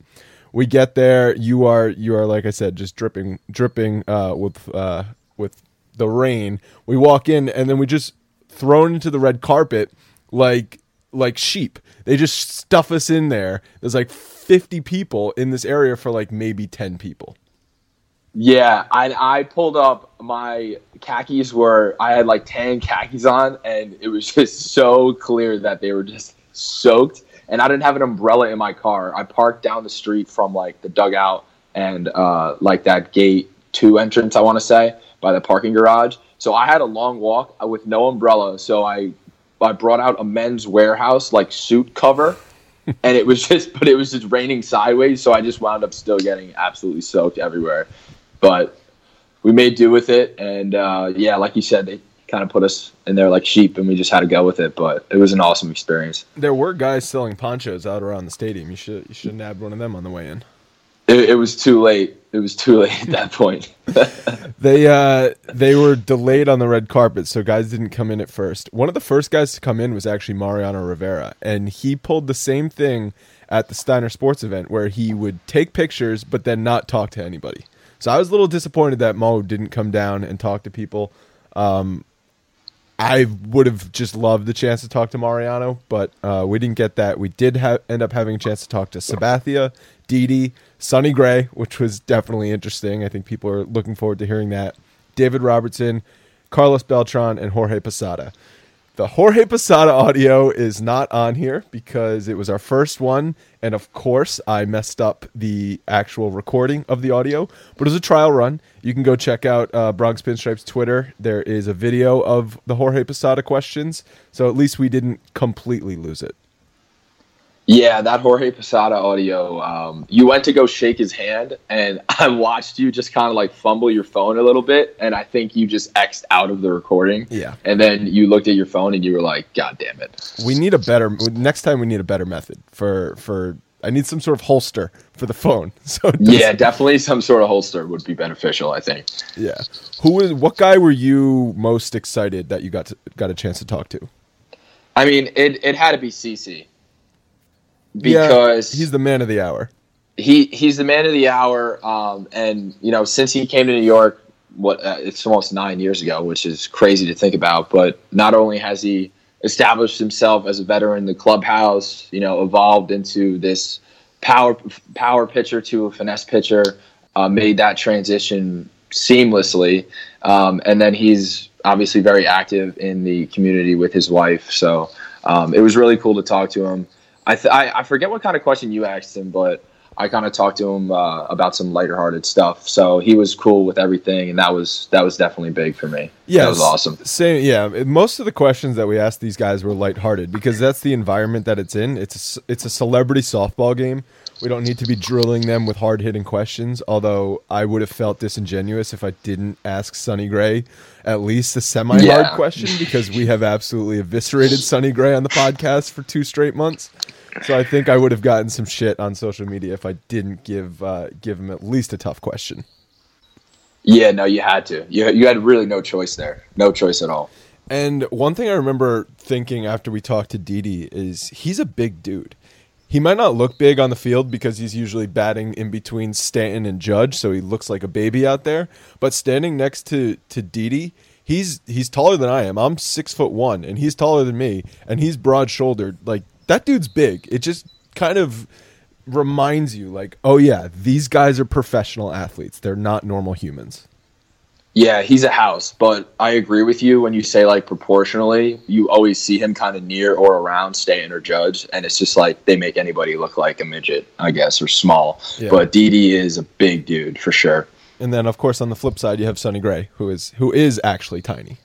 We get there. You are you are like I said, just dripping dripping uh, with uh, with the rain. We walk in and then we just thrown into the red carpet like like sheep. They just stuff us in there. There's like 50 people in this area for like maybe 10 people. Yeah, I I pulled up my khakis were I had like tan khakis on, and it was just so clear that they were just soaked, and I didn't have an umbrella in my car. I parked down the street from like the dugout and uh, like that gate two entrance, I want to say, by the parking garage. So I had a long walk with no umbrella. So I I brought out a men's warehouse like suit cover, and it was just but it was just raining sideways. So I just wound up still getting absolutely soaked everywhere. But we made do with it, and uh, yeah, like you said, they kind of put us in there like sheep, and we just had to go with it. But it was an awesome experience. There were guys selling ponchos out around the stadium. You should you should have nabbed one of them on the way in. It, it was too late. It was too late at that point. They uh they were delayed on the red carpet, so guys didn't come in at first. One of the first guys to come in was actually Mariano Rivera, and he pulled the same thing at the Steiner Sports event where he would take pictures but then not talk to anybody. So I was a little disappointed that Mo didn't come down and talk to people. Um, I would have just loved the chance to talk to Mariano, but uh, we didn't get that. We did ha- end up having a chance to talk to Sabathia, Didi, Sonny Gray, which was definitely interesting. I think people are looking forward to hearing that. David Robertson, Carlos Beltran, and Jorge Posada. The Jorge Posada audio is not on here because it was our first one, and of course, I messed up the actual recording of the audio. But it was a trial run. You can go check out uh, Bronx Pinstripes Twitter. There is a video of the Jorge Posada questions, so at least we didn't completely lose it. Yeah, that Jorge Posada audio. Um, you went to go shake his hand, and I watched you just kind of like fumble your phone a little bit, and I think you just xed out of the recording. Yeah. And then you looked at your phone and you were like, "God damn it!" We need a better next time. We need a better method for for. I need some sort of holster for the phone. So Yeah, definitely some sort of holster would be beneficial. I think. yeah. Who was what guy were you most excited that you got to, got a chance to talk to? I mean, it it had to be CC Yeah, because he's the man of the hour. he he's the man of the hour. Um, and you know, since he came to New York, what uh, it's almost nine years ago, which is crazy to think about. But not only has he established himself as a veteran in the clubhouse, you know, evolved into this power power pitcher to a finesse pitcher, uh, made that transition seamlessly, um, and then he's obviously very active in the community with his wife. So um, it was really cool to talk to him. I, th- I I forget what kind of question you asked him, but I kind of talked to him uh, about some lighter-hearted stuff. So he was cool with everything, and that was that was definitely big for me. Yeah, that was awesome. Same, yeah. Most of the questions that we asked these guys were lighthearted because that's the environment that it's in. It's a, it's a celebrity softball game. We don't need to be drilling them with hard hitting questions. Although I would have felt disingenuous if I didn't ask Sonny Gray at least a semi hard Yeah. question because we have absolutely eviscerated Sonny Gray on the podcast for two straight months. So I think I would have gotten some shit on social media if I didn't give uh, give him at least a tough question. Yeah, no, you had to. You you had really no choice there. No choice at all. And one thing I remember thinking after we talked to Didi is he's a big dude. He might not look big on the field because he's usually batting in between Stanton and Judge, so he looks like a baby out there. But standing next to to Didi, he's he's taller than I am. I'm six foot one, and he's taller than me, and he's broad shouldered. Like that dude's big. It just kind of reminds you, like, oh yeah, these guys are professional athletes. They're not normal humans. Yeah, he's a house, but I agree with you when you say like proportionally, you always see him kind of near or around Stanton or Judge, and it's just like they make anybody look like a midget, I guess, or small. Yeah. But Didi is a big dude for sure. And then, of course, on the flip side, you have Sonny Gray, who is who is actually tiny.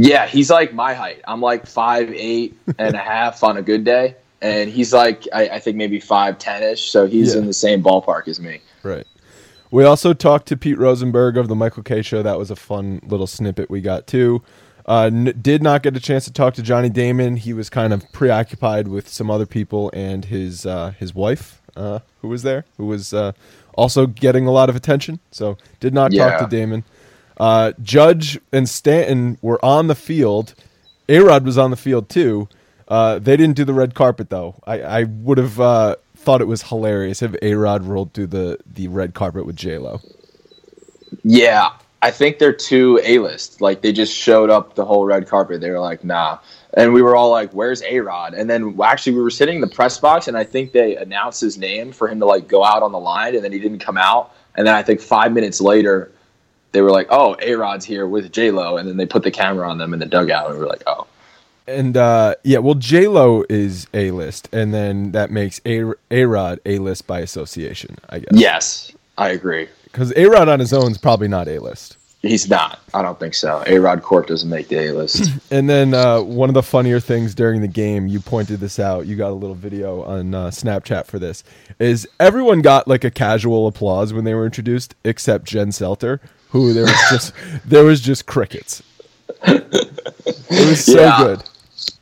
Yeah, he's like my height. I'm like five eight and a half on a good day, and he's like I, I think maybe five ten ish. So he's Yeah. in the same ballpark as me. Right. We also talked to Pete Rosenberg of the Michael Kay Show. That was a fun little snippet we got too. Uh, n- did not get a chance to talk to Johnny Damon. He was kind of preoccupied with some other people and his uh, his wife, uh, who was there, who was uh, also getting a lot of attention. So did not Yeah. talk to Damon. Uh, Judge and Stanton were on the field. A Rod was on the field too. Uh, they didn't do the red carpet though. I, I would have uh, thought it was hilarious if A Rod rolled through the, the red carpet with J Lo. Yeah, I think they're too A list. Like they just showed up the whole red carpet. They were like, nah. And we were all like, "Where's A Rod?" And then actually, we were sitting in the press box, and I think they announced his name for him to like go out on the line, and then he didn't come out. And then I think five minutes later, they were like, "Oh, A Rod's here with J Lo," and then they put the camera on them in the dugout, and we were like, "Oh." And uh, yeah, well, J Lo is a list, and then that makes a A Rod a list by association, I guess. Yes, I agree. because A Rod on his own is probably not a list. He's not. I don't think so. A Rod Corp doesn't make the A list. And then uh, one of the funnier things during the game, you pointed this out. You got a little video on uh, Snapchat for this. Is everyone got like a casual applause when they were introduced, except Jen Selter, who there was just there was just crickets. It was so Yeah. good.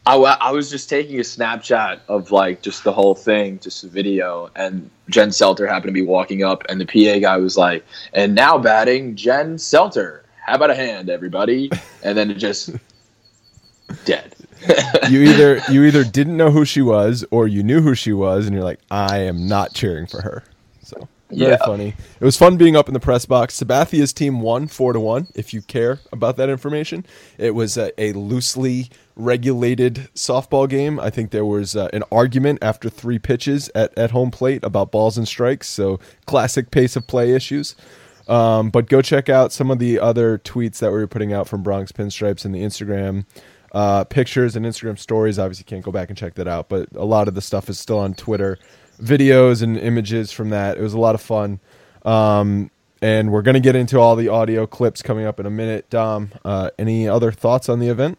I, I was just taking a Snapchat of like just the whole thing, just a video, and Jen Selter happened to be walking up, and the PA guy was like, "And now batting, Jen Selter. How about a hand, everybody?" And then it just dead. You either you either didn't know who she was, or you knew who she was, and you're like, I am not cheering for her. Very Yeah. funny. It was fun being up in the press box. Sabathia's team won four to one. If you care about that information, it was a, a loosely regulated softball game. I think there was uh, an argument after three pitches at, at home plate about balls and strikes. So classic pace of play issues. Um, but go check out some of the other tweets that we were putting out from Bronx Pinstripes and the Instagram uh, pictures and Instagram stories. Obviously, can't go back and check that out, but a lot of the stuff is still on Twitter. Videos and images from that. It was a lot of fun. Um, and we're going to get into all the audio clips coming up in a minute. Dom, uh, any other thoughts on the event?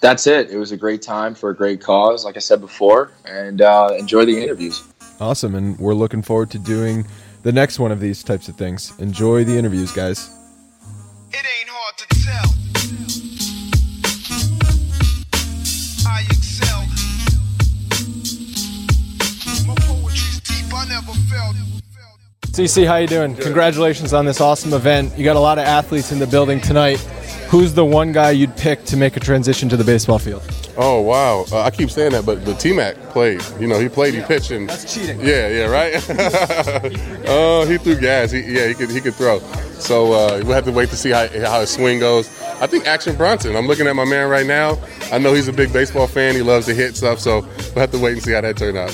That's it. It was a great time for a great cause, like I said before, and uh, enjoy the interviews. Awesome. And we're looking forward to doing the next one of these types of things. Enjoy the interviews, guys. It ain't hard to tell. CC, how you doing? Congratulations on this awesome event. You got a lot of athletes in the building tonight. Who's the one guy you'd pick to make a transition to the baseball field? Oh wow! Uh, I keep saying that, but the T Mac played. You know, he played. He pitched. And, That's cheating. Yeah, yeah, right. Oh, he threw gas. He, yeah, he could. He could throw. So uh, we'll have to wait to see how, how his swing goes. I think Action Bronson. I'm looking at my man right now. I know he's a big baseball fan. He loves to hit stuff. So we'll have to wait and see how that turned out.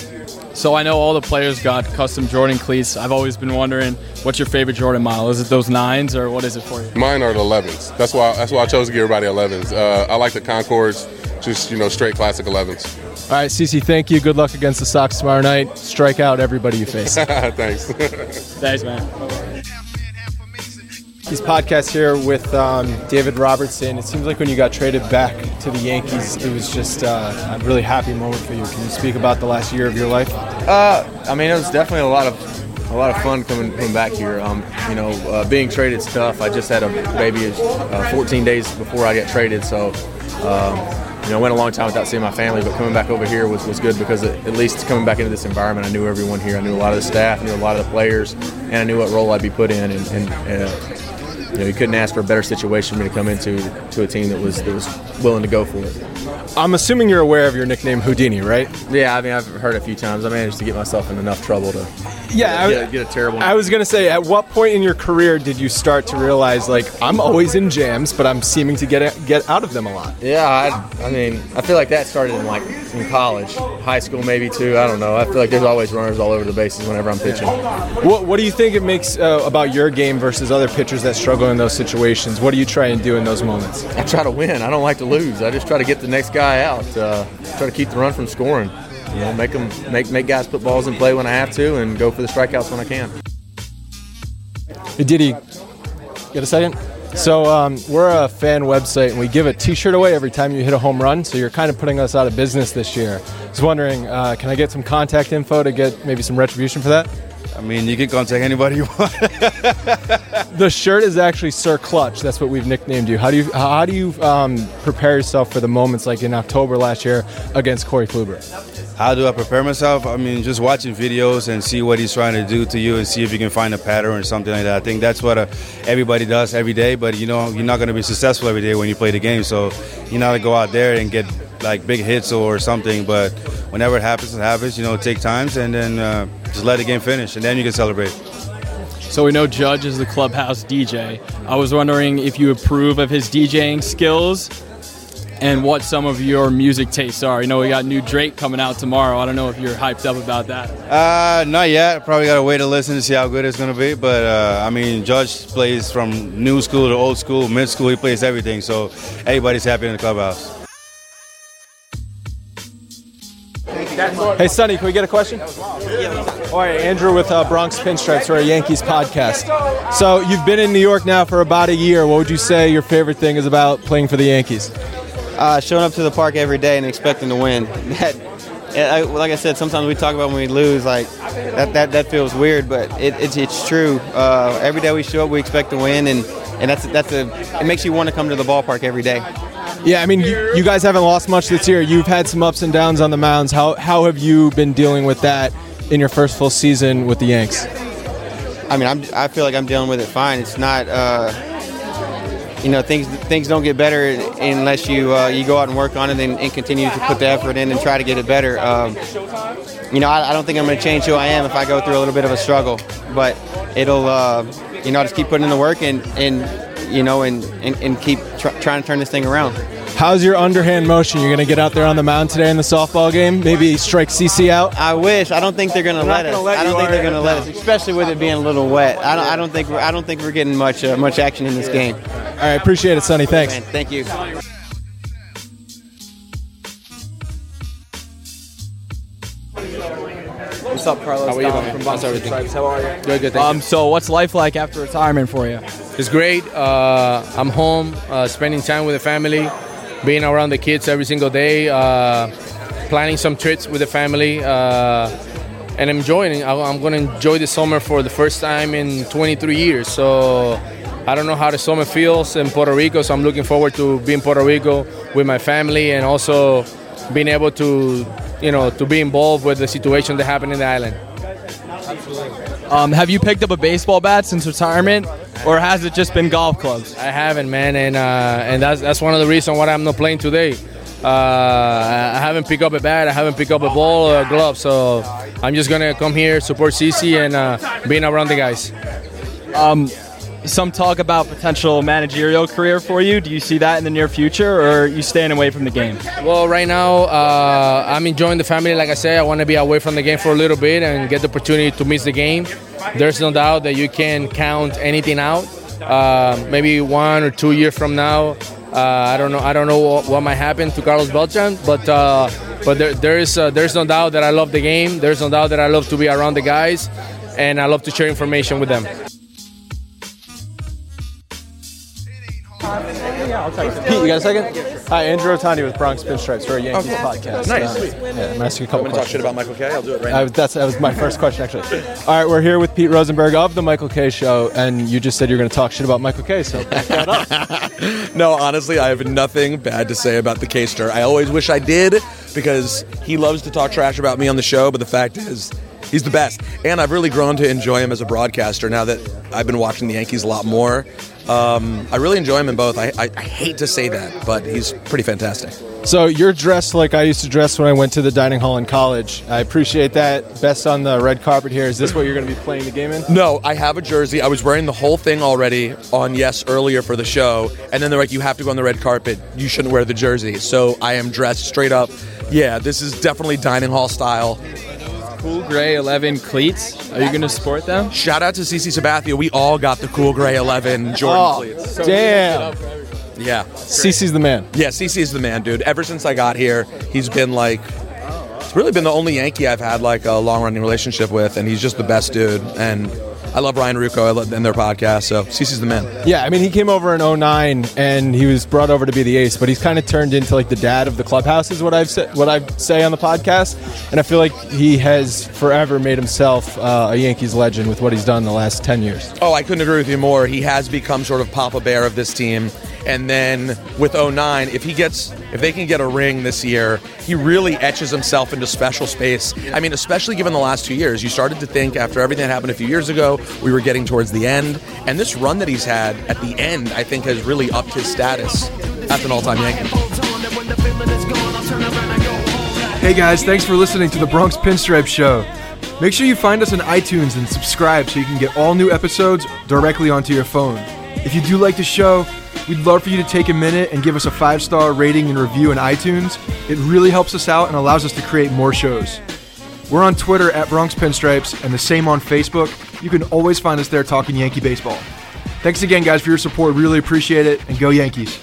So I know all the players got custom Jordan cleats. I've always been wondering, what's your favorite Jordan model? Is it those nines or what is it for you? Mine are the 11s. That's why. That's why I chose to give everybody 11s. Uh, I like the Concords. Just you know, straight classic 11s. All right, CC, thank you. Good luck against the Sox tomorrow night. Strike out everybody you face. Thanks. Thanks, man. These podcast here with um, David Robertson. It seems like when you got traded back to the Yankees, it was just uh, a really happy moment for you. Can you speak about the last year of your life? Uh, I mean, it was definitely a lot of a lot of fun coming coming back here. Um, you know, uh, being traded is tough. I just had a baby uh, 14 days before I got traded, so um, you know, went a long time without seeing my family. But coming back over here was, was good because it, at least coming back into this environment, I knew everyone here. I knew a lot of the staff, I knew a lot of the players, and I knew what role I'd be put in. And, and uh, you know, you couldn't ask for a better situation for me to come into to a team that was that was willing to go for it. I'm assuming you're aware of your nickname Houdini, right? Yeah, I mean, I've heard it a few times. I managed to get myself in enough trouble to Yeah, I- get, get a terrible. I was gonna say, at what point in your career did you start to realize, like, I'm always in jams, but I'm seeming to get get out of them a lot? Yeah, I, I mean, I feel like that started in like in college, high school maybe too. I don't know. I feel like there's always runners all over the bases whenever I'm pitching. What What do you think it makes uh, about your game versus other pitchers that struggle in those situations? What do you try and do in those moments? I try to win. I don't like to lose. I just try to get the next guy out. Uh, try to keep the run from scoring. You know, make them make make guys put balls in play when I have to, and go for the strikeouts when I can. Hey, Didi, get a second? So um, we're a fan website, and we give a T-shirt away every time you hit a home run. So you're kind of putting us out of business this year. I was wondering, uh, can I get some contact info to get maybe some retribution for that? I mean, you can contact anybody you want. The shirt is actually Sir Clutch. That's what we've nicknamed you. How do you how do you um, prepare yourself for the moments like in October last year against Corey Kluber? How do I prepare myself? I mean, just watching videos and see what he's trying to do to you and see if you can find a pattern or something like that. I think that's what uh, everybody does every day, but you know, you're not going to be successful every day when you play the game. So you know to go out there and get like big hits or something, but whenever it happens, it happens. You know, take times and then uh, just let the game finish, and then you can celebrate. So we know Judge is the clubhouse DJ. I was wondering if you approve of his DJing skills and what some of your music tastes are. You know, we got new Drake coming out tomorrow. I don't know if you're hyped up about that. Uh, not yet. Probably got to wait to listen to see how good it's going to be. But uh, I mean, Judge plays from new school to old school, mid school. He plays everything. So everybody's happy in the clubhouse. Hey, Sonny, can we get a question? All right, Andrew with uh, Bronx Pinstripes for a Yankees podcast. So you've been in New York now for about a year. What would you say your favorite thing is about playing for the Yankees? Uh, showing up to the park every day and expecting to win. That, I- like I said, sometimes we talk about when we lose, like that, that, that feels weird, but it, it's, it's true. Uh, every day we show up, we expect to win, and, and that's that's a it makes you want to come to the ballpark every day. Yeah, I mean, you, you guys haven't lost much this year. You've had some ups and downs on the mounds. How, how have you been dealing with that in your first full season with the Yanks? I mean, I'm, I feel like I'm dealing with it fine. It's not, uh, you know, things things don't get better unless you uh, you go out and work on it and, and continue to put the effort in and try to get it better. Um, you know, I, I don't think I'm going to change who I am if I go through a little bit of a struggle, but it'll, uh, you know, I'll just keep putting in the work and, and you know, and, and, and keep tr- trying to turn this thing around. How's your underhand motion? You're going to get out there on the mound today in the softball game? Maybe strike CC out? I wish. I don't think they're going to They're let us. gonna let I don't think they're going to let us, especially with it being a little wet. I don't. I don't think. We're, I don't think we're getting much uh, much action in this game. All right, appreciate it, Sonny. Thanks. Man, thank you. What's up, Carlos? How are you, Dom man? From How's everything? Stripes. How are you? Good, good. Um, so what's life like after retirement for you? It's great. Uh, I'm home, uh, spending time with the family, being around the kids every single day, uh, planning some trips with the family, uh, and enjoying. I'm going to enjoy the summer for the first time in 23 years. So I don't know how the summer feels in Puerto Rico, so I'm looking forward to being Puerto Rico with my family and also being able to, you know, to be involved with the situation that happened in the island. Um, have you picked up a baseball bat since retirement, or has it just been golf clubs? I haven't, man, and uh, and that's that's one of the reasons why I'm not playing today. Uh, I haven't picked up a bat, I haven't picked up a ball or a glove, so I'm just gonna come here, support CC, and uh, being around the guys. Um, some talk about potential managerial career for you. Do you see that in the near future, or are you staying away from the game? Well, right now uh, I'm enjoying the family. Like I said, I want to be away from the game for a little bit and get the opportunity to miss the game. There's no doubt that you can count anything out. Uh, maybe one or two years from now, uh, I don't know. I don't know what, what might happen to Carlos Beltran, but uh, but there, there is uh, there's no doubt that I love the game. There's no doubt that I love to be around the guys, and I love to share information with them. Pete, you got a second? Hi, Andrew Rotondi with Bronx Pinstripes for a Yankees podcast. Nice. Uh, yeah, I'm asking a couple I'm gonna talk shit about Michael Kay. I'll do it right I now. was- that's that was my first question actually. All right, we're here with Pete Rosenberg of the Michael Kay Show, and you just said you're going to talk shit about Michael Kay. So back that up. no, honestly, I have nothing bad to say about the K-Star. I always wish I did because he loves to talk trash about me on the show, but the fact is, he's the best. And I've really grown to enjoy him as a broadcaster now that I've been watching the Yankees a lot more. Um, I really enjoy him in both. I, I, I hate to say that, but he's pretty fantastic. So you're dressed like I used to dress when I went to the dining hall in college. I appreciate that. Best on the red carpet here. Is this what you're going to be playing the game in? No, I have a jersey. I was wearing the whole thing already on YES earlier for the show, and then they're like, "You have to go on the red carpet. You shouldn't wear the jersey." So I am dressed straight up. Yeah, this is definitely dining hall style. Cool gray 11 cleats. Are you going to sport them? Shout out to CC Sabathia. We all got the cool gray 11 Jordan Oh, cleats. damn. Yeah. CC's the man. Yeah, CC is the man, dude. Ever since I got here, he's been like, it's really been the only Yankee I've had like a long running relationship with, and he's just the best dude. And I love Ryan Ruocco. I love and their podcast. So CC's the man. Yeah, I mean, he came over in 09 and he was brought over to be the ace, but he's kind of turned into like the dad of the clubhouse, is what I've said, what I say on the podcast. And I feel like he has forever made himself uh, a Yankees legend with what he's done the last 10 years. Oh, I couldn't agree with you more. He has become sort of Papa Bear of this team. And then with 09, if he gets, if they can get a ring this year, he really etches himself into special space. I mean, especially given the last two years, you started to think after everything that happened a few years ago, we were getting towards the end. And this run that he's had at the end, I think, has really upped his status as an all-time Yankee. Hey guys, thanks for listening to the Bronx Pinstripe Show. Make sure you find us on iTunes and subscribe so you can get all new episodes directly onto your phone. If you do like the show, we'd love for you to take a minute and give us a five star rating and review in iTunes. It really helps us out and allows us to create more shows. We're on Twitter at Bronx Pinstripes and the same on Facebook. You can always find us there talking Yankee baseball. Thanks again, guys, for your support. Really appreciate it, and go Yankees.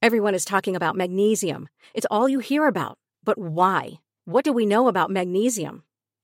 Everyone is talking about magnesium. It's all you hear about. But why? What do we know about magnesium?